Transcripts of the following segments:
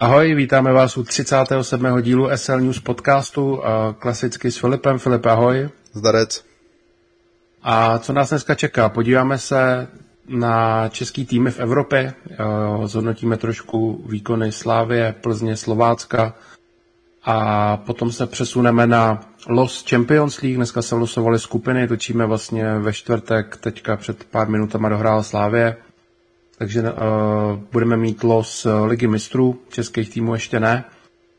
Ahoj, vítáme vás u 37. dílu SL News podcastu, klasicky s Filipem. Filip, ahoj. Zdarec. A co nás dneska čeká? Podíváme se na český týmy v Evropě, zhodnotíme trošku výkony Slávě, Plzně, Slovácka a potom se přesuneme na Los Champions League. Dneska se losovaly skupiny, točíme vlastně ve čtvrtek, teďka před pár minutama dohrál Slávě takže uh, budeme mít los eh, ligy mistrů, českých týmů ještě ne.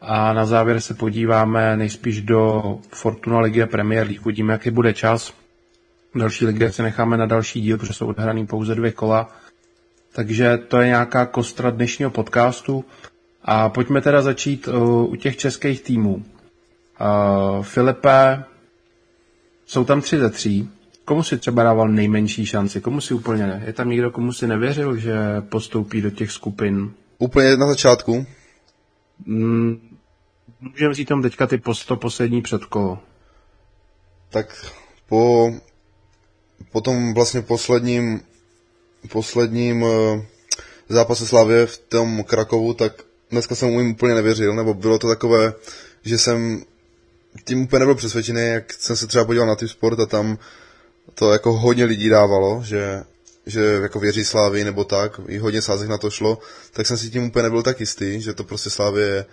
A na závěr se podíváme nejspíš do Fortuna ligy a Premier League. Uvidíme, jaký bude čas. Další ligy se necháme na další díl, protože jsou odhraný pouze dvě kola. Takže to je nějaká kostra dnešního podcastu. A pojďme teda začít uh, u těch českých týmů. Uh, Filipe, jsou tam tři ze tří. Komu si třeba dával nejmenší šanci? Komu si úplně ne? Je tam někdo, komu si nevěřil, že postoupí do těch skupin? Úplně na začátku? Mm, můžeme říct tam teďka ty posto poslední předkolo. Tak po, po tom vlastně posledním posledním uh, zápase Slavě v tom Krakovu, tak dneska jsem mu úplně nevěřil, nebo bylo to takové, že jsem tím úplně nebyl přesvědčený, jak jsem se třeba podíval na tím sport a tam to jako hodně lidí dávalo, že, že jako věří Slávy nebo tak, i hodně sázek na to šlo, tak jsem si tím úplně nebyl tak jistý, že to prostě Slávě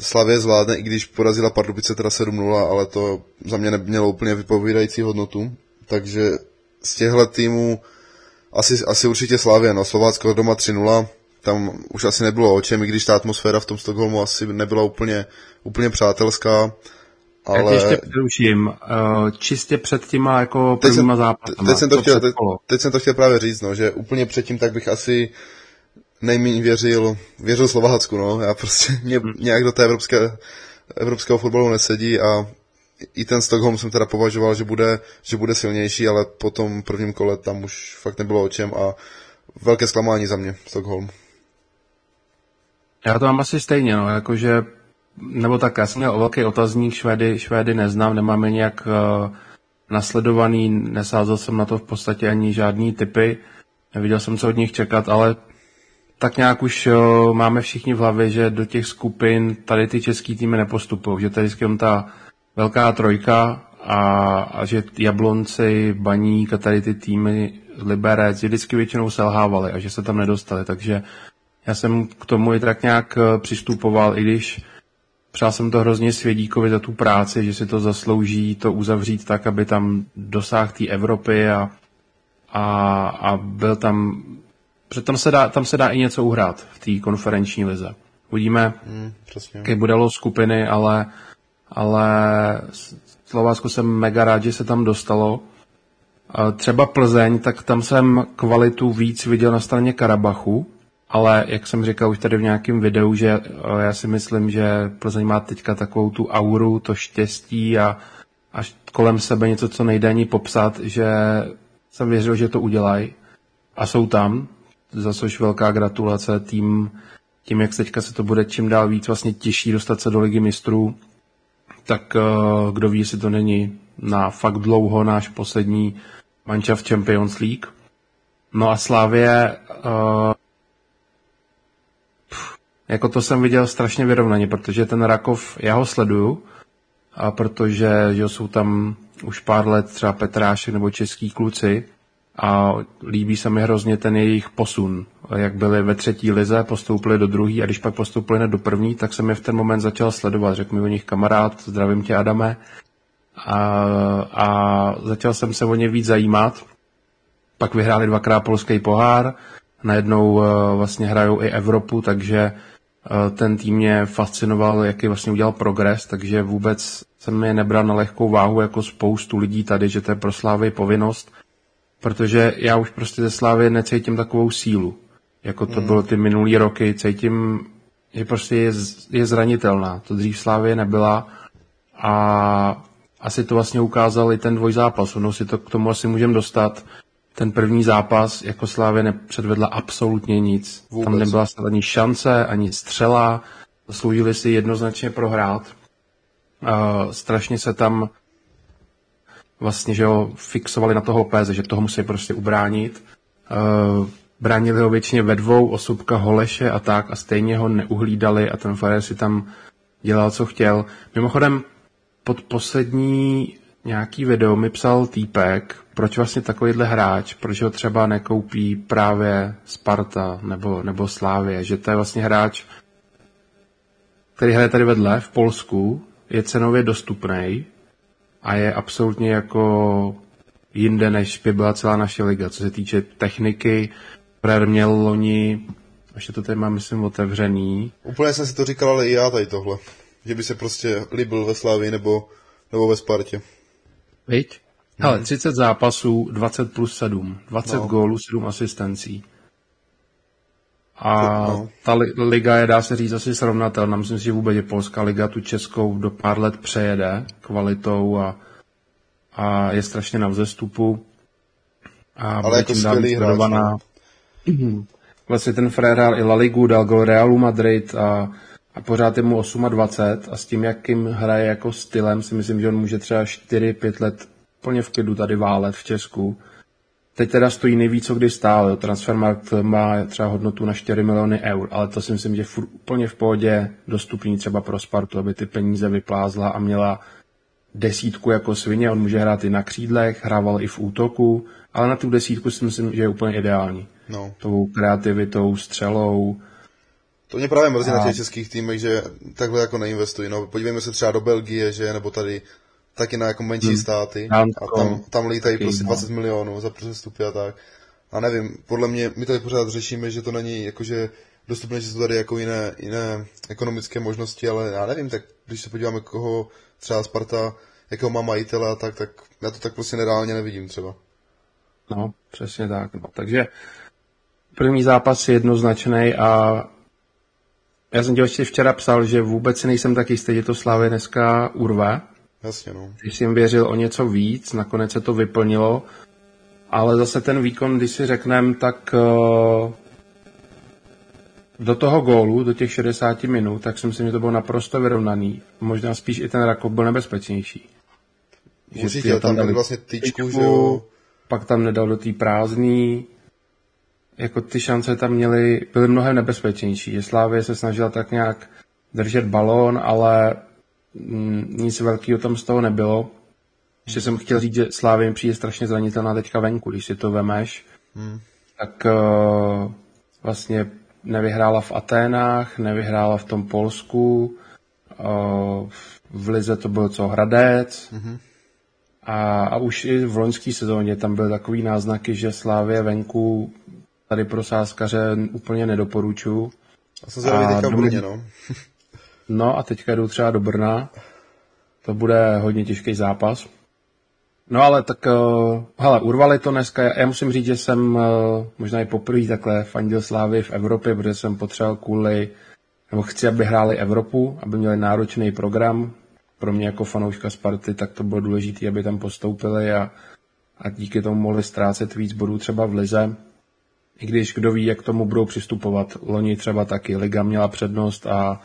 Slavě zvládne, i když porazila Pardubice teda 7-0, ale to za mě nemělo úplně vypovídající hodnotu. Takže z těchto týmů asi, asi určitě Slavě, no Slovácko doma 3-0, tam už asi nebylo o čem, i když ta atmosféra v tom Stockholmu asi nebyla úplně, úplně přátelská. Ale... Já ještě přeruším. Uh, čistě před těma jako prvníma zápasama. Teď jsem, to chtěl, teď, teď jsem to chtěl právě říct, no, že úplně předtím tak bych asi nejméně věřil, věřil Slovácku, no. Já prostě mě hmm. nějak do té evropské, evropského fotbalu nesedí a i ten Stockholm jsem teda považoval, že bude, že bude silnější, ale po tom prvním kole tam už fakt nebylo o čem a velké zklamání za mě Stockholm. Já to mám asi stejně, no, jakože nebo tak, já jsem měl velký otazník, Švédy, Švédy neznám, nemáme nějak uh, nasledovaný, nesázel jsem na to v podstatě ani žádný typy, neviděl jsem, co od nich čekat, ale tak nějak už uh, máme všichni v hlavě, že do těch skupin tady ty český týmy nepostupují, že tady je ta velká trojka a, a že Jablonci, Baník a tady ty týmy Liberec vždycky většinou selhávali a že se tam nedostali, takže já jsem k tomu i tak nějak eh, přistupoval, i když Přál jsem to hrozně Svědíkovi za tu práci, že si to zaslouží to uzavřít tak, aby tam dosáhl té Evropy a, a, a byl tam, protože tam se, dá, tam se dá i něco uhrát v té konferenční lize. Uvidíme, hmm, jaké bude skupiny, ale, ale Slovácko jsem mega rád, že se tam dostalo. Třeba Plzeň, tak tam jsem kvalitu víc viděl na straně Karabachu, ale jak jsem říkal už tady v nějakém videu, že eh, já si myslím, že Plzeň má teďka takovou tu auru, to štěstí a až kolem sebe něco, co nejde ani popsat, že jsem věřil, že to udělají a jsou tam, za což velká gratulace tým, tím, jak teďka se to bude čím dál víc vlastně těžší dostat se do ligy mistrů, tak eh, kdo ví, jestli to není na fakt dlouho náš poslední manča v Champions League. No a Slávě jako to jsem viděl strašně vyrovnaně, protože ten Rakov, já ho sleduju, a protože že jsou tam už pár let třeba Petrášek nebo český kluci a líbí se mi hrozně ten jejich posun. Jak byli ve třetí lize, postoupili do druhé a když pak postoupili do první, tak jsem je v ten moment začal sledovat. Řekl mi o nich kamarád, zdravím tě Adame. A, a začal jsem se o ně víc zajímat. Pak vyhráli dvakrát polský pohár, najednou uh, vlastně hrajou i Evropu, takže Eh, ten tým mě fascinoval, jaký vlastně udělal progres, takže vůbec jsem je nebral na lehkou váhu jako spoustu lidí tady, že to je pro Slávy povinnost, protože já už prostě ze Slávy necítím takovou sílu, jako to mm. bylo ty minulý roky, cítím, že prostě je, je zranitelná, to dřív Slávě nebyla a asi to vlastně ukázal i ten dvojzápas, ono si to k tomu asi můžeme dostat, ten první zápas jako Slávě nepředvedla absolutně nic. Vůbec. Tam nebyla ani šance, ani střela. Zasloužili si jednoznačně prohrát. Uh, strašně se tam vlastně, že jo, fixovali na toho péze, že toho musí prostě ubránit. Uh, bránili ho většině ve dvou, osobka Holeše a tak a stejně ho neuhlídali a ten Fire si tam dělal, co chtěl. Mimochodem, pod poslední nějaký video mi psal týpek, proč vlastně takovýhle hráč, proč ho třeba nekoupí právě Sparta nebo, nebo Slávě, že to je vlastně hráč, který hraje tady vedle v Polsku, je cenově dostupný a je absolutně jako jinde, než by byla celá naše liga. Co se týče techniky, Fred měl loni, ještě to tady mám, myslím, otevřený. Úplně jsem si to říkal, ale i já tady tohle. Že by se prostě líbil ve Slávii nebo, nebo ve Spartě. Viď? Hele, 30 zápasů, 20 plus 7. 20 no. gólů, 7 asistencí. A no. ta liga je, dá se říct, asi srovnatelná. Myslím si, že vůbec je polská liga tu českou do pár let přejede kvalitou a, a je strašně na vzestupu. A Ale jako skvělý hráč. No. Vlastně ten Fred hrál i La Ligu, dal go Realu Madrid a, a pořád je mu 28 a s tím, jakým hraje jako stylem, si myslím, že on může třeba 4-5 let plně v klidu tady válet v Česku. Teď teda stojí nejvíc, co kdy stál. Transfermarkt má třeba hodnotu na 4 miliony eur, ale to si myslím, že je úplně v pohodě dostupný třeba pro Spartu, aby ty peníze vyplázla a měla desítku jako svině. On může hrát i na křídlech, hrával i v útoku, ale na tu desítku si myslím, že je úplně ideální. No. Tou kreativitou, střelou. To mě právě mrzí a... na těch českých týmech, že takhle jako neinvestují. No, podívejme se třeba do Belgie, že, nebo tady taky na jako menší hmm. státy a tam, tam lítají taky, prostě 20 no. milionů za přestupy a tak. A nevím, podle mě, my tady pořád řešíme, že to není jakože dostupné, že jsou tady jako jiné, jiné ekonomické možnosti, ale já nevím, tak když se podíváme, koho třeba Sparta, jakého má majitele a tak, tak já to tak prostě nereálně nevidím třeba. No, přesně tak. No. Takže první zápas je jednoznačný a já jsem ti ještě včera psal, že vůbec si nejsem tak jistý, že to Slávě dneska urve. Jasně, no. Když jsem věřil o něco víc, nakonec se to vyplnilo, ale zase ten výkon, když si řekneme, tak uh, do toho gólu, do těch 60 minut, tak si myslím, že to bylo naprosto vyrovnaný. Možná spíš i ten Rakov byl nebezpečnější. Určitě, že tam, tam vlastně tyčku, že jo. Pak tam nedal do té prázdný, jako ty šance tam měly, byly mnohem nebezpečnější. Že Slávě se snažila tak nějak držet balón, ale nic velkého tam z toho nebylo. Ještě jsem chtěl říct, že Slávě přijde strašně zranitelná teďka venku, když si to vemeš. Hmm. Tak uh, vlastně nevyhrála v Aténách, nevyhrála v tom Polsku, uh, v Lize to byl co Hradec, hmm. a, a už i v loňské sezóně tam byly takový náznaky, že Slávě venku tady pro sáskaře úplně nedoporučuju. A jsem zvědavý teďka v Brně, no. No a teďka jdu třeba do Brna. To bude hodně těžký zápas. No ale tak, uh, hele, urvali to dneska. Já, já musím říct, že jsem uh, možná i poprvé takhle fandil Slávy v Evropě, protože jsem potřeboval kvůli, nebo chci, aby hráli Evropu, aby měli náročný program. Pro mě jako fanouška Sparty, tak to bylo důležité, aby tam postoupili a, a díky tomu mohli ztrácet víc bodů třeba v Lize i když kdo ví, jak tomu budou přistupovat. Loni třeba taky Liga měla přednost a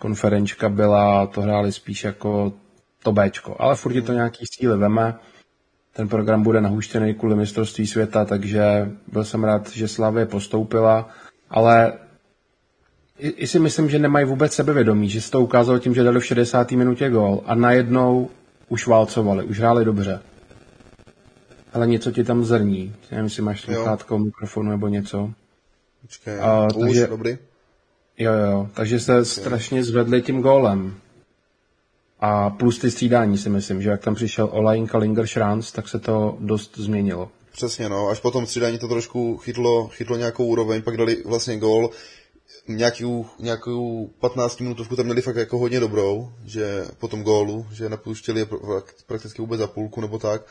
konferenčka byla, to hráli spíš jako to Bčko. Ale furt je to nějaký síly veme. Ten program bude nahuštěný kvůli mistrovství světa, takže byl jsem rád, že Slavě postoupila, ale i, i si myslím, že nemají vůbec sebevědomí, že se to ukázalo tím, že dali v 60. minutě gól a najednou už válcovali, už hráli dobře ale něco ti tam zrní. Nevím, jestli máš sluchátko, mikrofonu nebo něco. Počkej, a, už, takže, dobrý. Jo, jo, takže se okay. strašně zvedli tím gólem. A plus ty střídání si myslím, že jak tam přišel Olain Kalinger Schranz, tak se to dost změnilo. Přesně, no. Až potom střídání to trošku chytlo, chytlo nějakou úroveň, pak dali vlastně gól. Nějakou, nějakou 15 minutovku tam měli fakt jako hodně dobrou, že po tom gólu, že nepouštěli prakticky vůbec za půlku nebo tak.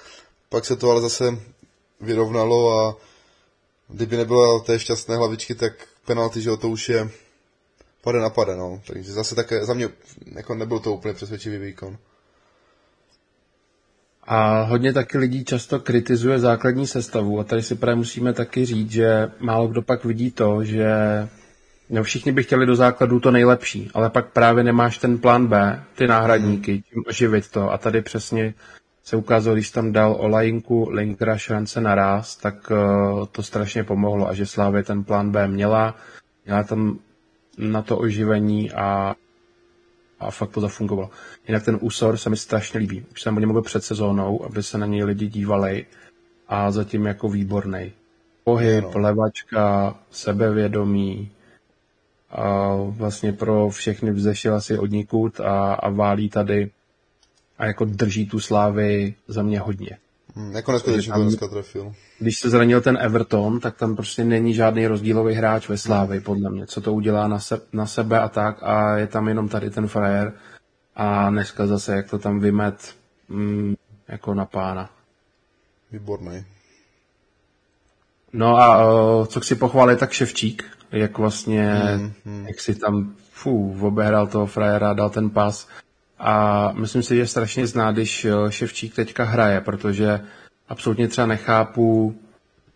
Pak se to ale zase vyrovnalo a kdyby nebyla té šťastné hlavičky, tak penalty, že to už je pade na pade, no. Takže zase také za mě jako nebyl to úplně přesvědčivý výkon. A hodně taky lidí často kritizuje základní sestavu a tady si právě musíme taky říct, že málo kdo pak vidí to, že no všichni by chtěli do základu to nejlepší, ale pak právě nemáš ten plán B, ty náhradníky, tím oživit to a tady přesně se ukázalo, když tam dal Olajinku, Linkera, Šrance naraz, tak uh, to strašně pomohlo a že Slávě ten plán B měla, měla tam na to oživení a, a fakt to zafungovalo. Jinak ten úsor se mi strašně líbí. Už jsem o něm před sezónou, aby se na něj lidi dívali a zatím jako výborný. Pohyb, no. levačka, sebevědomí, a vlastně pro všechny vzešel asi od nikud a, a válí tady a jako drží tu slávy za mě hodně. Hmm, jako neskutečně to dneska trefil. Když se zranil ten Everton, tak tam prostě není žádný rozdílový hráč ve slávy, podle mě. Co to udělá na, se, na sebe a tak a je tam jenom tady ten frajer a dneska zase, jak to tam vymet mm, jako na pána. Výborný. No a uh, co chci pochválit, tak Ševčík, jak vlastně, mm, mm. jak si tam, fů, obehrál toho frajera, dal ten pas. A myslím si, že strašně zná, když eh, Ševčík teďka hraje, protože absolutně třeba nechápu,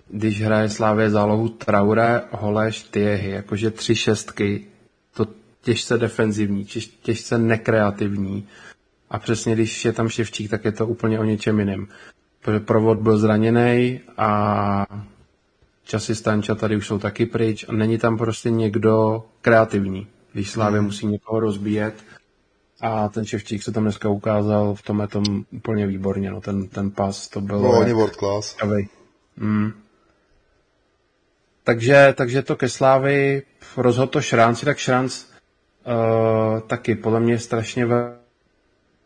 když hraje Slávě zálohu Traure, Holeš, Tiehy, jakože tři šestky, to těžce defenzivní, těžce nekreativní. A přesně když je tam Ševčík, tak je to úplně o něčem jiném. Protože provod byl zraněný a časy Stanča tady už jsou taky pryč a není tam prostě někdo kreativní, když Slávě hmm. musí někoho rozbíjet. A ten Ševčík se tam dneska ukázal v tomhle tom úplně výborně, no ten, ten pas, to bylo... No, hodně world class. Mm. Takže, takže to ke Slávy rozhodl to Šránci, tak Šránc uh, taky podle mě je strašně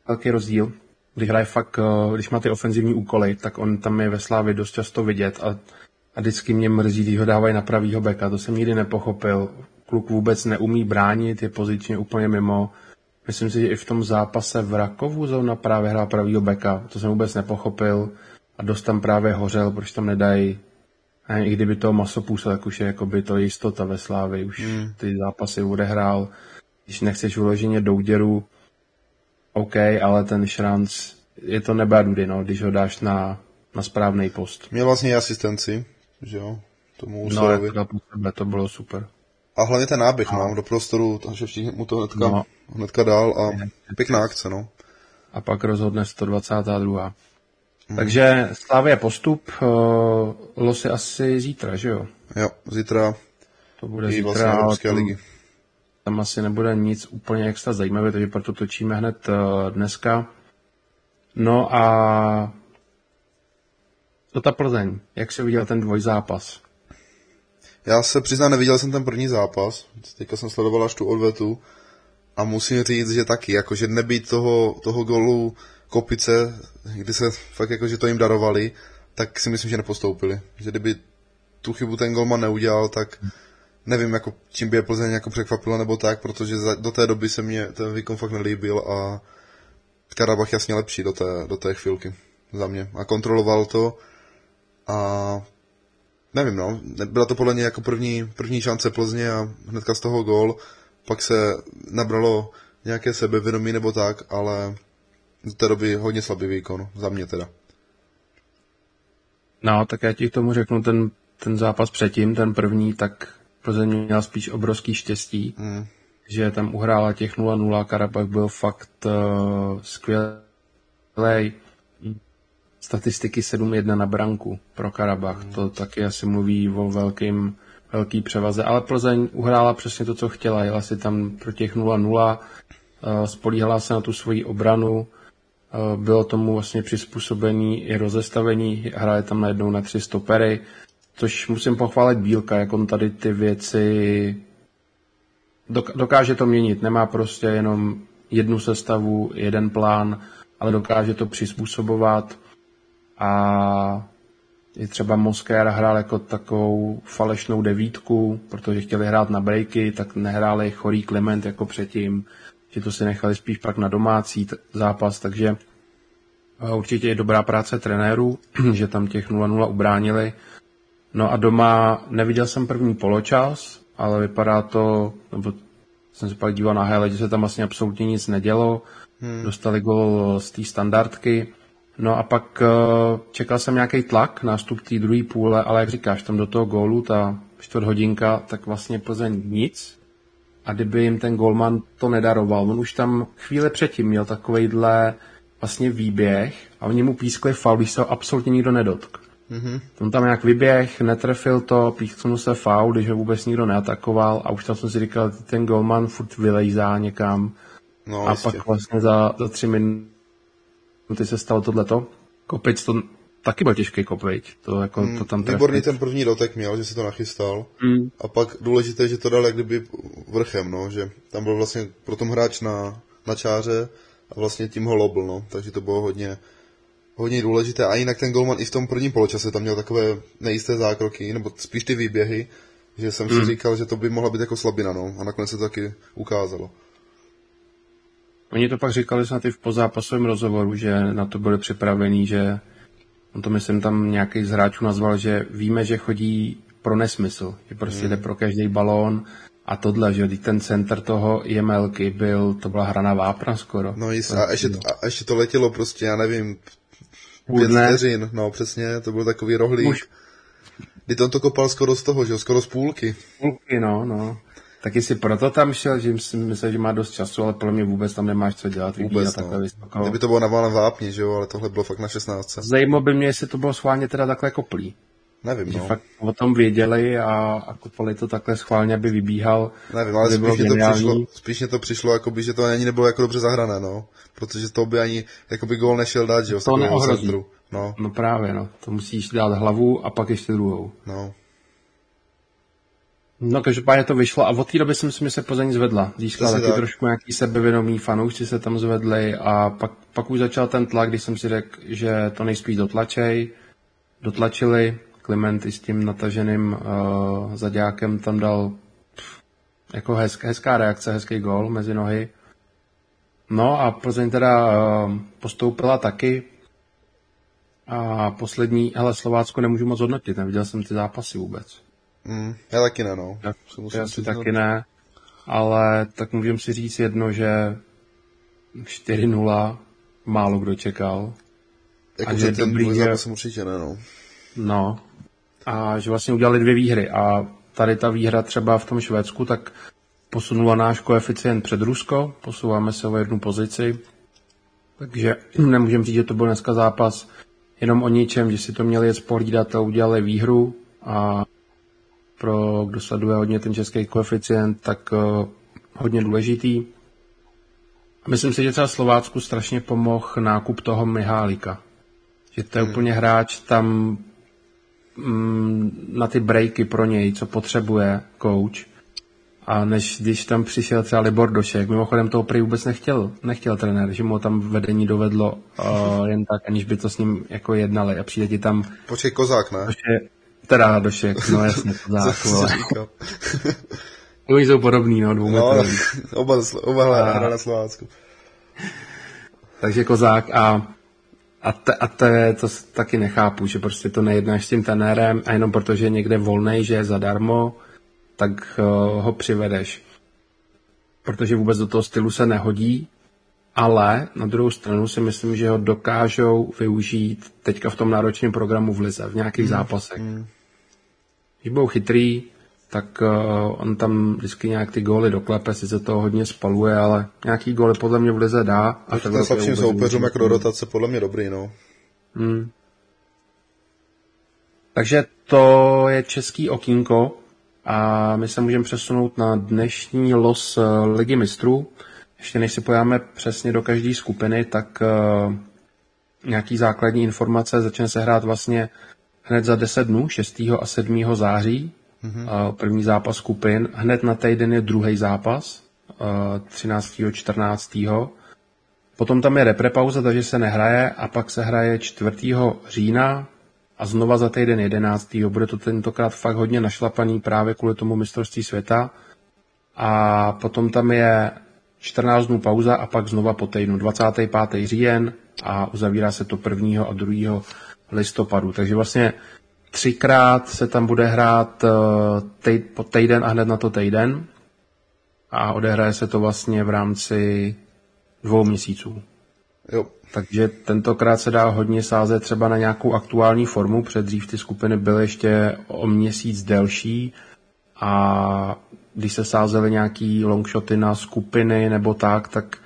velký rozdíl. Když hraje fakt, uh, když má ty ofenzivní úkoly, tak on tam je ve Slávě dost často vidět a a vždycky mě mrzí, když ho dávají na pravýho beka. To jsem nikdy nepochopil. Kluk vůbec neumí bránit, je pozičně úplně mimo. Myslím si, že i v tom zápase v Rakovu zóna právě hrál pravýho beka. To jsem vůbec nepochopil. A dost tam právě hořel, proč tam nedají a i kdyby to masopůsa, tak už je jako by to jistota ve Slávě. Už hmm. ty zápasy odehrál. Když nechceš uloženě douděru, OK, ale ten šranc, je to nebe dudy, no, když ho dáš na, na správný post. Měl vlastně asistenci, že jo, tomu No, sebe, to bylo super. A hlavně ten náběh, no, do prostoru, takže všichni mu to hnedka, no. hnedka dál a pěkná akce, no. A pak rozhodne 122. Hmm. Takže Slávě postup, uh, losy asi zítra, že jo? Jo, zítra. To bude zítra, vlastně ligy. Tam asi nebude nic úplně extra zajímavé, takže proto točíme hned uh, dneska. No a to ta Plzeň, jak jsi viděl ten dvojzápas? Já se přiznám, neviděl jsem ten první zápas, teďka jsem sledoval až tu odvetu a musím říct, že taky, jakože nebýt toho, toho golu Kopice, kdy se fakt jakože to jim darovali, tak si myslím, že nepostoupili. Že kdyby tu chybu ten golman neudělal, tak nevím, jako, čím by je Plzeň jako překvapila nebo tak, protože za, do té doby se mě ten výkon fakt nelíbil a Karabach jasně lepší do té, do té chvilky za mě. A kontroloval to a nevím, no, byla to podle mě jako první, první šance Plzně a hnedka z toho gól, pak se nabralo nějaké sebevědomí nebo tak, ale do té doby hodně slabý výkon, za mě teda. No, tak já ti k tomu řeknu, ten, ten zápas předtím, ten první, tak Plzeň měl spíš obrovský štěstí, hmm. že tam uhrála těch 0-0, Karabach byl fakt uh, skvělý statistiky 7-1 na branku pro Karabach. Mm. To taky asi mluví o velkým, velký převaze. Ale Plzeň uhrála přesně to, co chtěla. Jela si tam pro těch 0-0, eh, spolíhala se na tu svoji obranu, eh, bylo tomu vlastně přizpůsobení i rozestavení, hraje tam najednou na tři stopery, což musím pochválit Bílka, jak on tady ty věci dokáže to měnit. Nemá prostě jenom jednu sestavu, jeden plán, ale dokáže to přizpůsobovat a i třeba Moskera hrál jako takovou falešnou devítku, protože chtěli hrát na breaky, tak nehráli chorý Klement jako předtím, že to si nechali spíš pak na domácí zápas, takže eh, určitě je dobrá práce trenérů, že tam těch 0-0 ubránili. No a doma neviděl jsem první poločas, ale vypadá to, nebo jsem se pak díval na hele, že se tam vlastně absolutně nic nedělo. Hmm. Dostali gol z té standardky. No a pak uh, čekal jsem nějaký tlak, nástup té druhé půle, ale jak říkáš, tam do toho gólu, ta čtvrt hodinka, tak vlastně Plzeň nic. A kdyby jim ten golman to nedaroval, on už tam chvíli předtím měl takovejhle vlastně výběh a oni mu pískli faul, když se ho absolutně nikdo nedotk. Mm-hmm. On tam nějak vyběh, netrefil to, písknul se faul, když ho vůbec nikdo neatakoval a už tam jsem si říkal, ten golman furt vylejzá někam. No, a jistě. pak vlastně za, za tři minuty se stalo tohleto. Kopic to taky byl těžký kop, To, jako, mm, to tam výborný ten první dotek měl, že se to nachystal. Mm. A pak důležité, že to dal jak kdyby vrchem, no, že tam byl vlastně pro tom hráč na, na čáře a vlastně tím ho lobl, no, takže to bylo hodně, hodně důležité. A jinak ten golman i v tom prvním poločase tam měl takové nejisté zákroky, nebo spíš ty výběhy, že jsem mm. si hmm. říkal, že to by mohla být jako slabina, no, a nakonec se to taky ukázalo. Oni to pak říkali snad i v pozápasovém rozhovoru, že na to byli připravení, že on to myslím tam nějaký z hráčů nazval, že víme, že chodí pro nesmysl, že prostě mm. jde pro každý balón a tohle, že ten center toho Jemelky byl, to byla hra na vápna skoro. No jist, a ještě, a ještě to letělo prostě, já nevím, pět vteřin, no přesně, to byl takový rohlík. Už. Kdy on to kopal skoro z toho, že skoro z půlky. Půlky, no, no. Taky si proto tam šel, že si myslel, že má dost času, ale podle mě vůbec tam nemáš co dělat. Vůbec, no. takhle vysoko. Kdyby to bylo na válem vápni, že jo, ale tohle bylo fakt na 16. Zajímalo by mě, jestli to bylo schválně teda takhle koplý. Nevím, že no. fakt o tom věděli a, a kopali to takhle schválně, aby vybíhal. Nevím, ale spíš mě, to přišlo, spíš mě to přišlo, jakoby, že to ani nebylo jako dobře zahrané, no. Protože to by ani jakoby gól nešel dát, že jo, to neohrozí. No. no právě, no. To musíš dát hlavu a pak ještě druhou. No. No, každopádně to vyšlo a od té doby si myslím, že se Plzeň zvedla. Získala taky tak. trošku nějaký sebevědomý fanoušci se tam zvedli a pak, pak už začal ten tlak, když jsem si řekl, že to nejspíš dotlačej. Dotlačili, Kliment i s tím nataženým uh, zaďákem tam dal pff, jako hezká, hezká reakce, hezký gol mezi nohy. No a Plzeň teda uh, postoupila taky. A poslední, hele, Slovácko nemůžu moc hodnotit, neviděl jsem ty zápasy vůbec. Mm, já taky ne, no. Já, já si taky ne, ale tak můžeme si říct jedno, že 4-0 málo kdo čekal. Jako a že ten dobrý, že... určitě ne, no. No. A že vlastně udělali dvě výhry a tady ta výhra třeba v tom Švédsku, tak posunula náš koeficient před Rusko, posouváme se o jednu pozici, takže nemůžeme říct, že to byl dneska zápas jenom o ničem, že si to měli jet spolídat a udělali výhru a pro kdo sleduje hodně ten český koeficient, tak uh, hodně důležitý. Myslím si, že třeba Slovácku strašně pomohl nákup toho Mihálika. Že to je hmm. úplně hráč tam mm, na ty breaky pro něj, co potřebuje coach. A než když tam přišel třeba Libor Došek, mimochodem toho prý vůbec nechtěl, nechtěl trenér, že mu tam vedení dovedlo uh, jen tak, aniž by to s ním jako jednali a přijde ti tam... Počkej, Kozák, ne? Došek, Teda Došek, no jasně, vole. Oni jsou podobný, no, dvou no, oba, oba a... hra na Slovácku. Takže Kozák a a, te, a te, to taky nechápu, že prostě to nejednáš s tím tenérem a jenom protože je někde volnej, že je zadarmo, tak uh, ho přivedeš. Protože vůbec do toho stylu se nehodí, ale na druhou stranu si myslím, že ho dokážou využít teďka v tom náročném programu v Lize, v nějakých mm, zápasech. Mm. Když budou chytrý, tak uh, on tam vždycky nějak ty góly doklepe, sice to hodně spaluje, ale nějaký góly podle mě v lize dá. A ten slabším soupeřům jako do rotace podle mě dobrý, no. Hmm. Takže to je český okýnko a my se můžeme přesunout na dnešní los eh, Ligy mistrů. Ještě než si pojáme přesně do každé skupiny, tak uh, nějaký základní informace začne se hrát vlastně hned za 10 dnů, 6. a 7. září mm-hmm. první zápas skupin. Hned na týden je druhý zápas, 13. 14. Potom tam je reprepauza, takže se nehraje a pak se hraje 4. října a znova za týden 11. Bude to tentokrát fakt hodně našlapaný právě kvůli tomu mistrovství světa. A potom tam je 14 dnů pauza a pak znova po týdnu 25. říjen a uzavírá se to 1. a 2. listopadu. Takže vlastně třikrát se tam bude hrát eh, tej, po týden a hned na to týden a odehraje se to vlastně v rámci dvou měsíců. Jo. Takže tentokrát se dá hodně sázet třeba na nějakou aktuální formu, předdřív ty skupiny byly ještě o měsíc delší a když se sázely nějaký longshoty na skupiny nebo tak, tak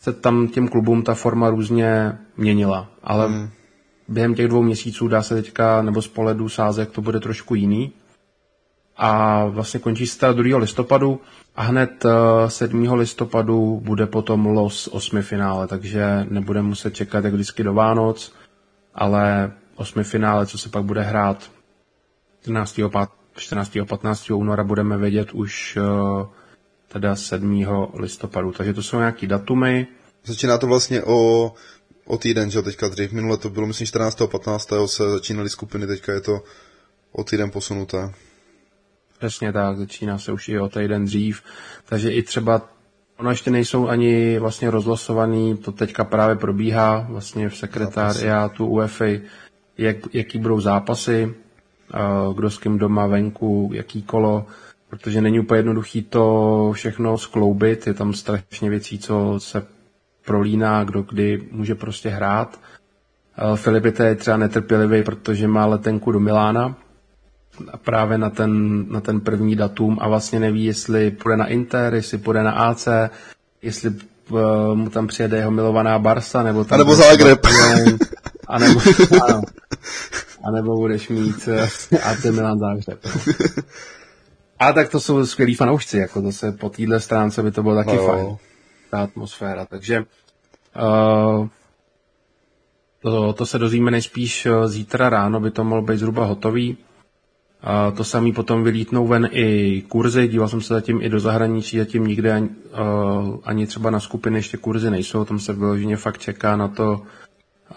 se tam těm klubům ta forma různě měnila, ale hmm. během těch dvou měsíců dá se teďka, nebo z pohledu sázek to bude trošku jiný. A vlastně končí se 2. listopadu a hned 7. Eh, listopadu bude potom los osmi finále, takže nebudeme muset čekat jak vždycky do Vánoc, ale osmi finále, co se pak bude hrát 14. 14. a 15. února budeme vědět už uh, teda 7. listopadu. Takže to jsou nějaký datumy. Začíná to vlastně o, o týden, že teďka dřív. Minule to bylo, myslím, 14. a 15. se začínaly skupiny, teďka je to o týden posunuté. Přesně tak, začíná se už i o týden dřív. Takže i třeba Ono ještě nejsou ani vlastně rozlosovaný, to teďka právě probíhá vlastně v sekretariátu UEFA, jak, jaký budou zápasy, kdo s kým doma, venku, jaký kolo, protože není úplně jednoduchý to všechno skloubit, je tam strašně věcí, co se prolíná, kdo kdy může prostě hrát. Filip je třeba netrpělivý, protože má letenku do Milána a právě na ten, na ten první datum a vlastně neví, jestli půjde na Inter, jestli půjde na AC, jestli uh, mu tam přijede jeho milovaná Barsa, nebo tam... A nebo Zagreb. A nebo, ano, a nebo budeš mít uh, AC Milan Záhřeb. A tak to jsou skvělí fanoušci, jako to se po téhle stránce by to bylo taky no. fajn, ta atmosféra. Takže uh, to, to se dozvíme nejspíš eh, zítra ráno, by to mohlo být zhruba hotový. A to samý potom vylítnou ven i kurzy, díval jsem se zatím i do zahraničí, zatím nikde ani, uh, ani třeba na skupiny ještě kurzy nejsou, tam se vyloženě fakt čeká na to,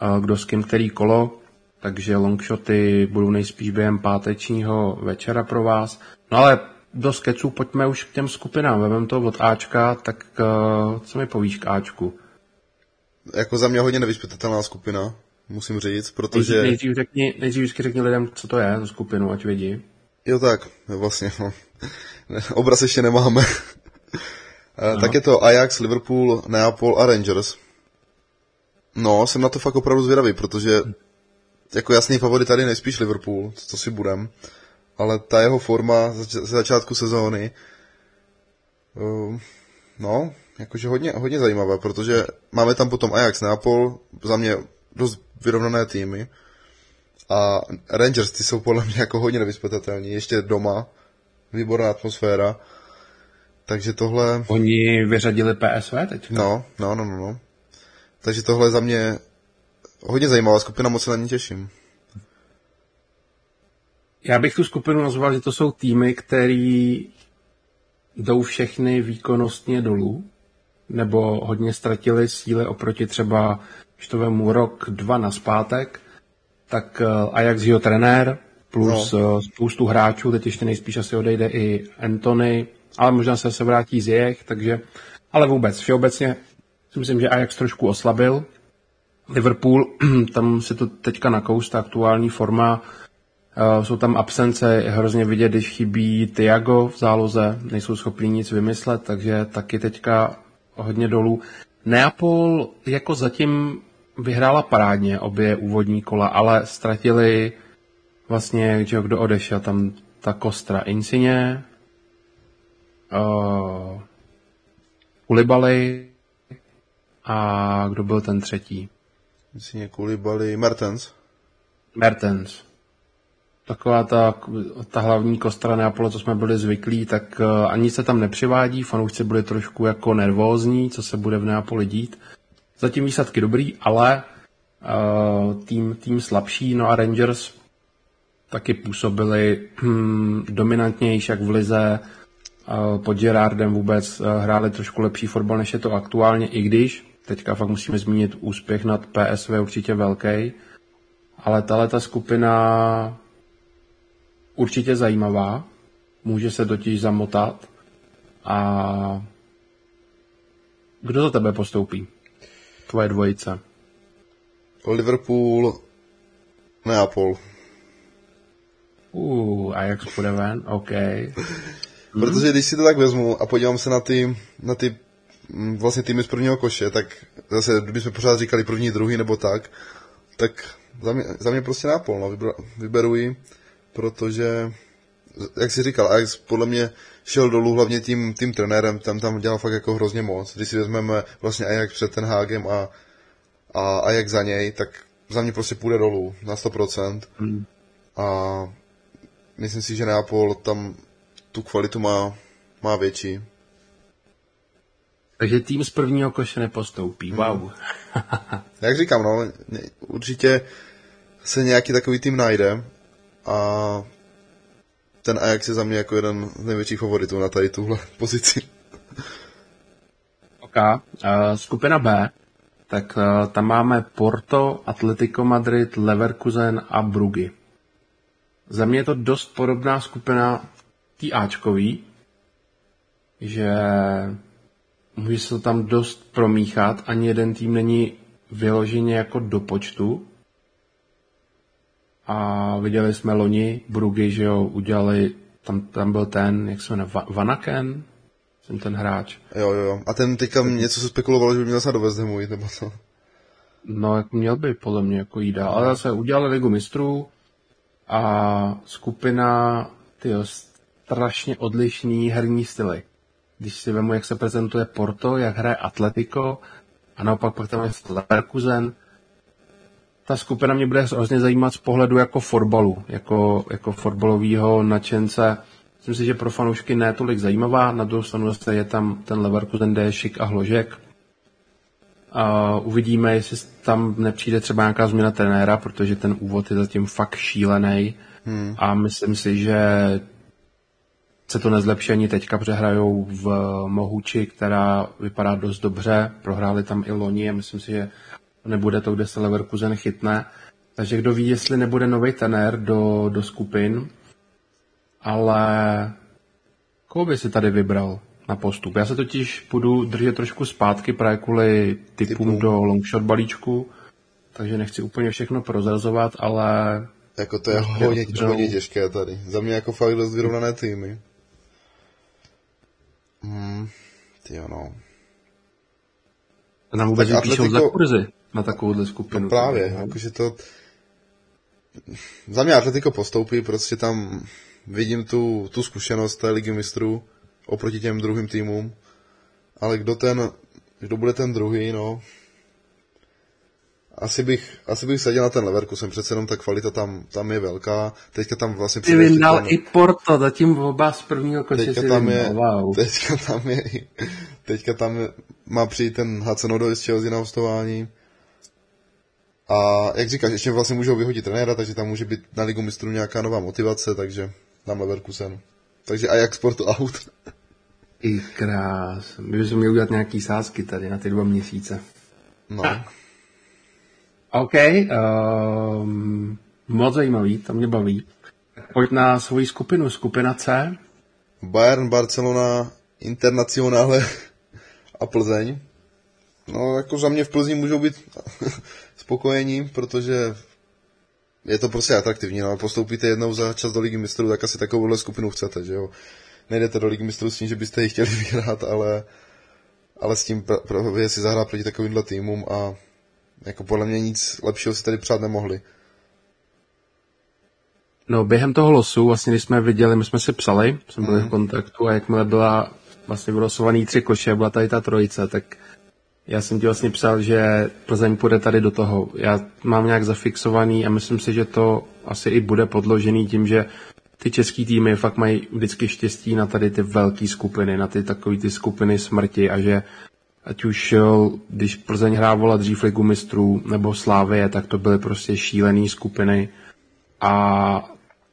uh, kdo s kým který kolo, takže longshoty budou nejspíš během pátečního večera pro vás. No ale do sketchů pojďme už k těm skupinám. Vemem to od Ačka, tak uh, co mi povíš k Ačku? Jako za mě hodně nevyspytatelná skupina, musím říct, protože... Nejdřív, nejdřív, řekni, nejdřív řekni lidem, co to je za skupinu, ať vědí. Jo tak, vlastně, no. Obraz ještě nemáme. no. Tak je to Ajax, Liverpool, Neapol a Rangers. No, jsem na to fakt opravdu zvědavý, protože jako jasný favorit tady nejspíš Liverpool, co si budem ale ta jeho forma ze začátku sezóny, uh, no, jakože hodně, hodně zajímavá, protože máme tam potom Ajax Neapol, za mě dost vyrovnané týmy, a Rangers, ty jsou podle mě jako hodně nevyspětatelní, ještě doma, výborná atmosféra, takže tohle... Oni vyřadili PSV teď? No, no, no, no, no. Takže tohle za mě hodně zajímavá skupina, moc se na ní těším. Já bych tu skupinu nazval, že to jsou týmy, které jdou všechny výkonnostně dolů, nebo hodně ztratili síly oproti třeba, když to vemu rok, dva na zpátek, tak eh, Ajax jeho trenér, plus no. Eh, spoustu hráčů, teď ještě nejspíš asi odejde i Anthony, ale možná se se vrátí z jejich, takže, ale vůbec, všeobecně si myslím, že Ajax trošku oslabil. Liverpool, tam si to teďka nakous, ta aktuální forma, Uh, jsou tam absence, je hrozně vidět, když chybí Tiago v záloze, nejsou schopni nic vymyslet, takže taky teďka hodně dolů. Neapol jako zatím vyhrála parádně obě úvodní kola, ale ztratili vlastně, že kdo odešel, tam ta Kostra Insigne, uh, Kulibali a kdo byl ten třetí? Insigne, Kulibali, Mertens. Mertens taková ta, ta hlavní kostra Neapole, co jsme byli zvyklí, tak uh, ani se tam nepřivádí, fanoušci byli trošku jako nervózní, co se bude v Neapoli dít. Zatím výsledky dobrý, ale uh, tým, tým slabší, no a Rangers taky působili hm, dominantnější jak v lize, uh, pod Gerardem vůbec hráli trošku lepší fotbal, než je to aktuálně, i když teďka fakt musíme zmínit úspěch nad PSV určitě velký, ale tahle ta skupina určitě zajímavá, může se totiž zamotat a kdo za tebe postoupí? Tvoje dvojice. Liverpool, Neapol. Uh, a jak půjde ven? OK. Protože když si to tak vezmu a podívám se na ty, na ty vlastně týmy z prvního koše, tak zase, kdybychom pořád říkali první, druhý nebo tak, tak za mě, za mě prostě Nápol, no, vyberu ji protože, jak jsi říkal, Ajax podle mě šel dolů hlavně tím, tím trenérem, tam tam dělal fakt jako hrozně moc. Když si vezmeme vlastně Ajax před ten Hágem a, a Ajax za něj, tak za mě prostě půjde dolů na 100%. Hmm. A myslím si, že Neapol tam tu kvalitu má, má větší. Takže tým z prvního koše nepostoupí, hmm. wow. Jak říkám, no, určitě se nějaký takový tým najde a ten Ajax je za mě jako jeden z největších favoritů na tady tuhle pozici. OK. Uh, skupina B, tak uh, tam máme Porto, Atletico Madrid, Leverkusen a Brugy. Za mě je to dost podobná skupina tý Ačkový, že může se to tam dost promíchat, ani jeden tým není vyloženě jako do počtu. A viděli jsme loni Brugy, že jo, udělali, tam, tam byl ten, jak se jmenuje, Vanaken, jsem ten hráč. Jo, jo, a ten teďka něco se spekulovalo, že by měl se do West Hamu jít, nebo co? No, jak měl by podle mě jako jít Ale zase udělali ligu mistrů a skupina, tyjo, strašně odlišný herní styly když si vemu, jak se prezentuje Porto, jak hraje Atletico a naopak pak tam je Leverkusen, ta skupina mě bude hrozně zajímat z pohledu jako fotbalu, jako, jako fotbalového nadšence. Myslím si, že pro fanoušky ne tolik zajímavá, na druhou stranu zase je tam ten Leverkusen, kde je šik a hložek. A uvidíme, jestli tam nepřijde třeba nějaká změna trenéra, protože ten úvod je zatím fakt šílený. Hmm. A myslím si, že se to nezlepší ani teďka, přehrajou v Mohuči, která vypadá dost dobře, prohráli tam i loni a myslím si, že nebude to, kde se Leverkusen chytne. Takže kdo ví, jestli nebude nový tenér do, do skupin, ale koho by si tady vybral na postup? Já se totiž budu držet trošku zpátky právě kvůli typům Typu. do longshot balíčku, takže nechci úplně všechno prozrazovat, ale... Jako to je hodně, hodně těžké tady. Za mě jako fakt dost vyrovnané týmy. Hmm, ty no. A nám vůbec tak Atletico... za kurzy na takovouhle skupinu. No právě, jakože to... Za mě Atletico postoupí, prostě tam vidím tu, tu zkušenost té ligy mistrů oproti těm druhým týmům. Ale kdo ten, kdo bude ten druhý, no, asi bych, asi bych seděl na ten Leverkusen, přece jenom ta kvalita tam, tam je velká. Teďka tam vlastně... Ty vyndal ten... i Porto, zatím oba z prvního koše teďka si tam je, wow. Teďka tam je, teďka tam je, má přijít ten Hudson z Chelsea na hostování. A jak říkáš, ještě vlastně můžou vyhodit trenéra, takže tam může být na ligu mistrů nějaká nová motivace, takže tam Leverkusen. Takže Ajax Porto out. I krás. My bychom měli udělat nějaký sázky tady na ty dva měsíce. No. OK, um, moc zajímavý, to mě baví. Pojď na svoji skupinu, skupina C. Bayern, Barcelona, Internacionále a Plzeň. No, jako za mě v Plzni můžou být spokojení, protože je to prostě atraktivní. No, postoupíte jednou za čas do Ligy mistrů, tak asi takovouhle skupinu chcete, že jo. Nejdete do Ligy mistrů s tím, že byste ji chtěli vyhrát, ale, ale s tím právě si zahrát proti takovýmhle týmům a jako podle mě nic lepšího si tady přát nemohli. No, během toho losu, vlastně když jsme viděli, my jsme si psali, jsme byli mm. v mhm. kontaktu a jakmile byla vlastně vylosovaný tři koše, byla tady ta trojice, tak já jsem ti vlastně psal, že Plzeň půjde tady do toho. Já mám nějak zafixovaný a myslím si, že to asi i bude podložený tím, že ty český týmy fakt mají vždycky štěstí na tady ty velké skupiny, na ty takové ty skupiny smrti a že ať už když Plzeň hrávala dřív ligu mistrů nebo Slávie, tak to byly prostě šílené skupiny a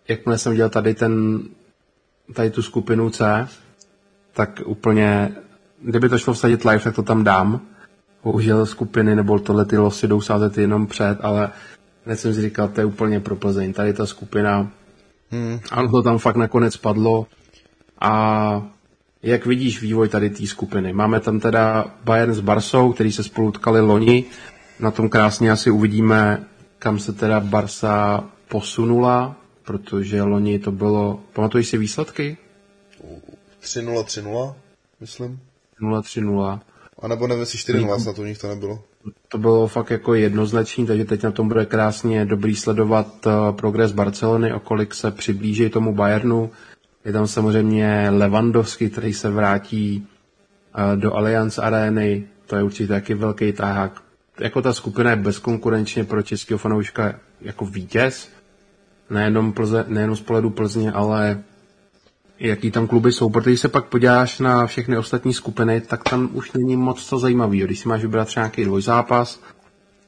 jakmile jsem viděl tady ten, tady tu skupinu C, tak úplně, kdyby to šlo vsadit live, tak to tam dám. Bohužel skupiny nebo tohle ty losy jdou sázet jenom před, ale hned jsem si říkal, to je úplně pro Plzeň. Tady ta skupina, hmm. ano, to tam fakt nakonec padlo a jak vidíš vývoj tady té skupiny? Máme tam teda Bayern s Barsou, který se spolu tkali loni. Na tom krásně asi uvidíme, kam se teda Barsa posunula, protože loni to bylo... Pamatuješ si výsledky? 3-0, 3-0, myslím. 0-3-0. A nebo nevím, jestli 4-0, snad u nich to nebylo. To bylo fakt jako jednoznačný, takže teď na tom bude krásně dobrý sledovat uh, progres Barcelony, o kolik se přiblíží tomu Bayernu Je tam samozřejmě Levandovský, který se vrátí uh, do Allianz Areny, to je určitě taky velký tahák. Jako ta skupina je bezkonkurenčně pro českého fanouška jako vítěz, nejenom, Plze, nejenom z pohledu Plzně, ale jaký tam kluby jsou, protože když se pak podíváš na všechny ostatní skupiny, tak tam už není moc co zajímavý. Když si máš vybrat třeba nějaký dvojzápas,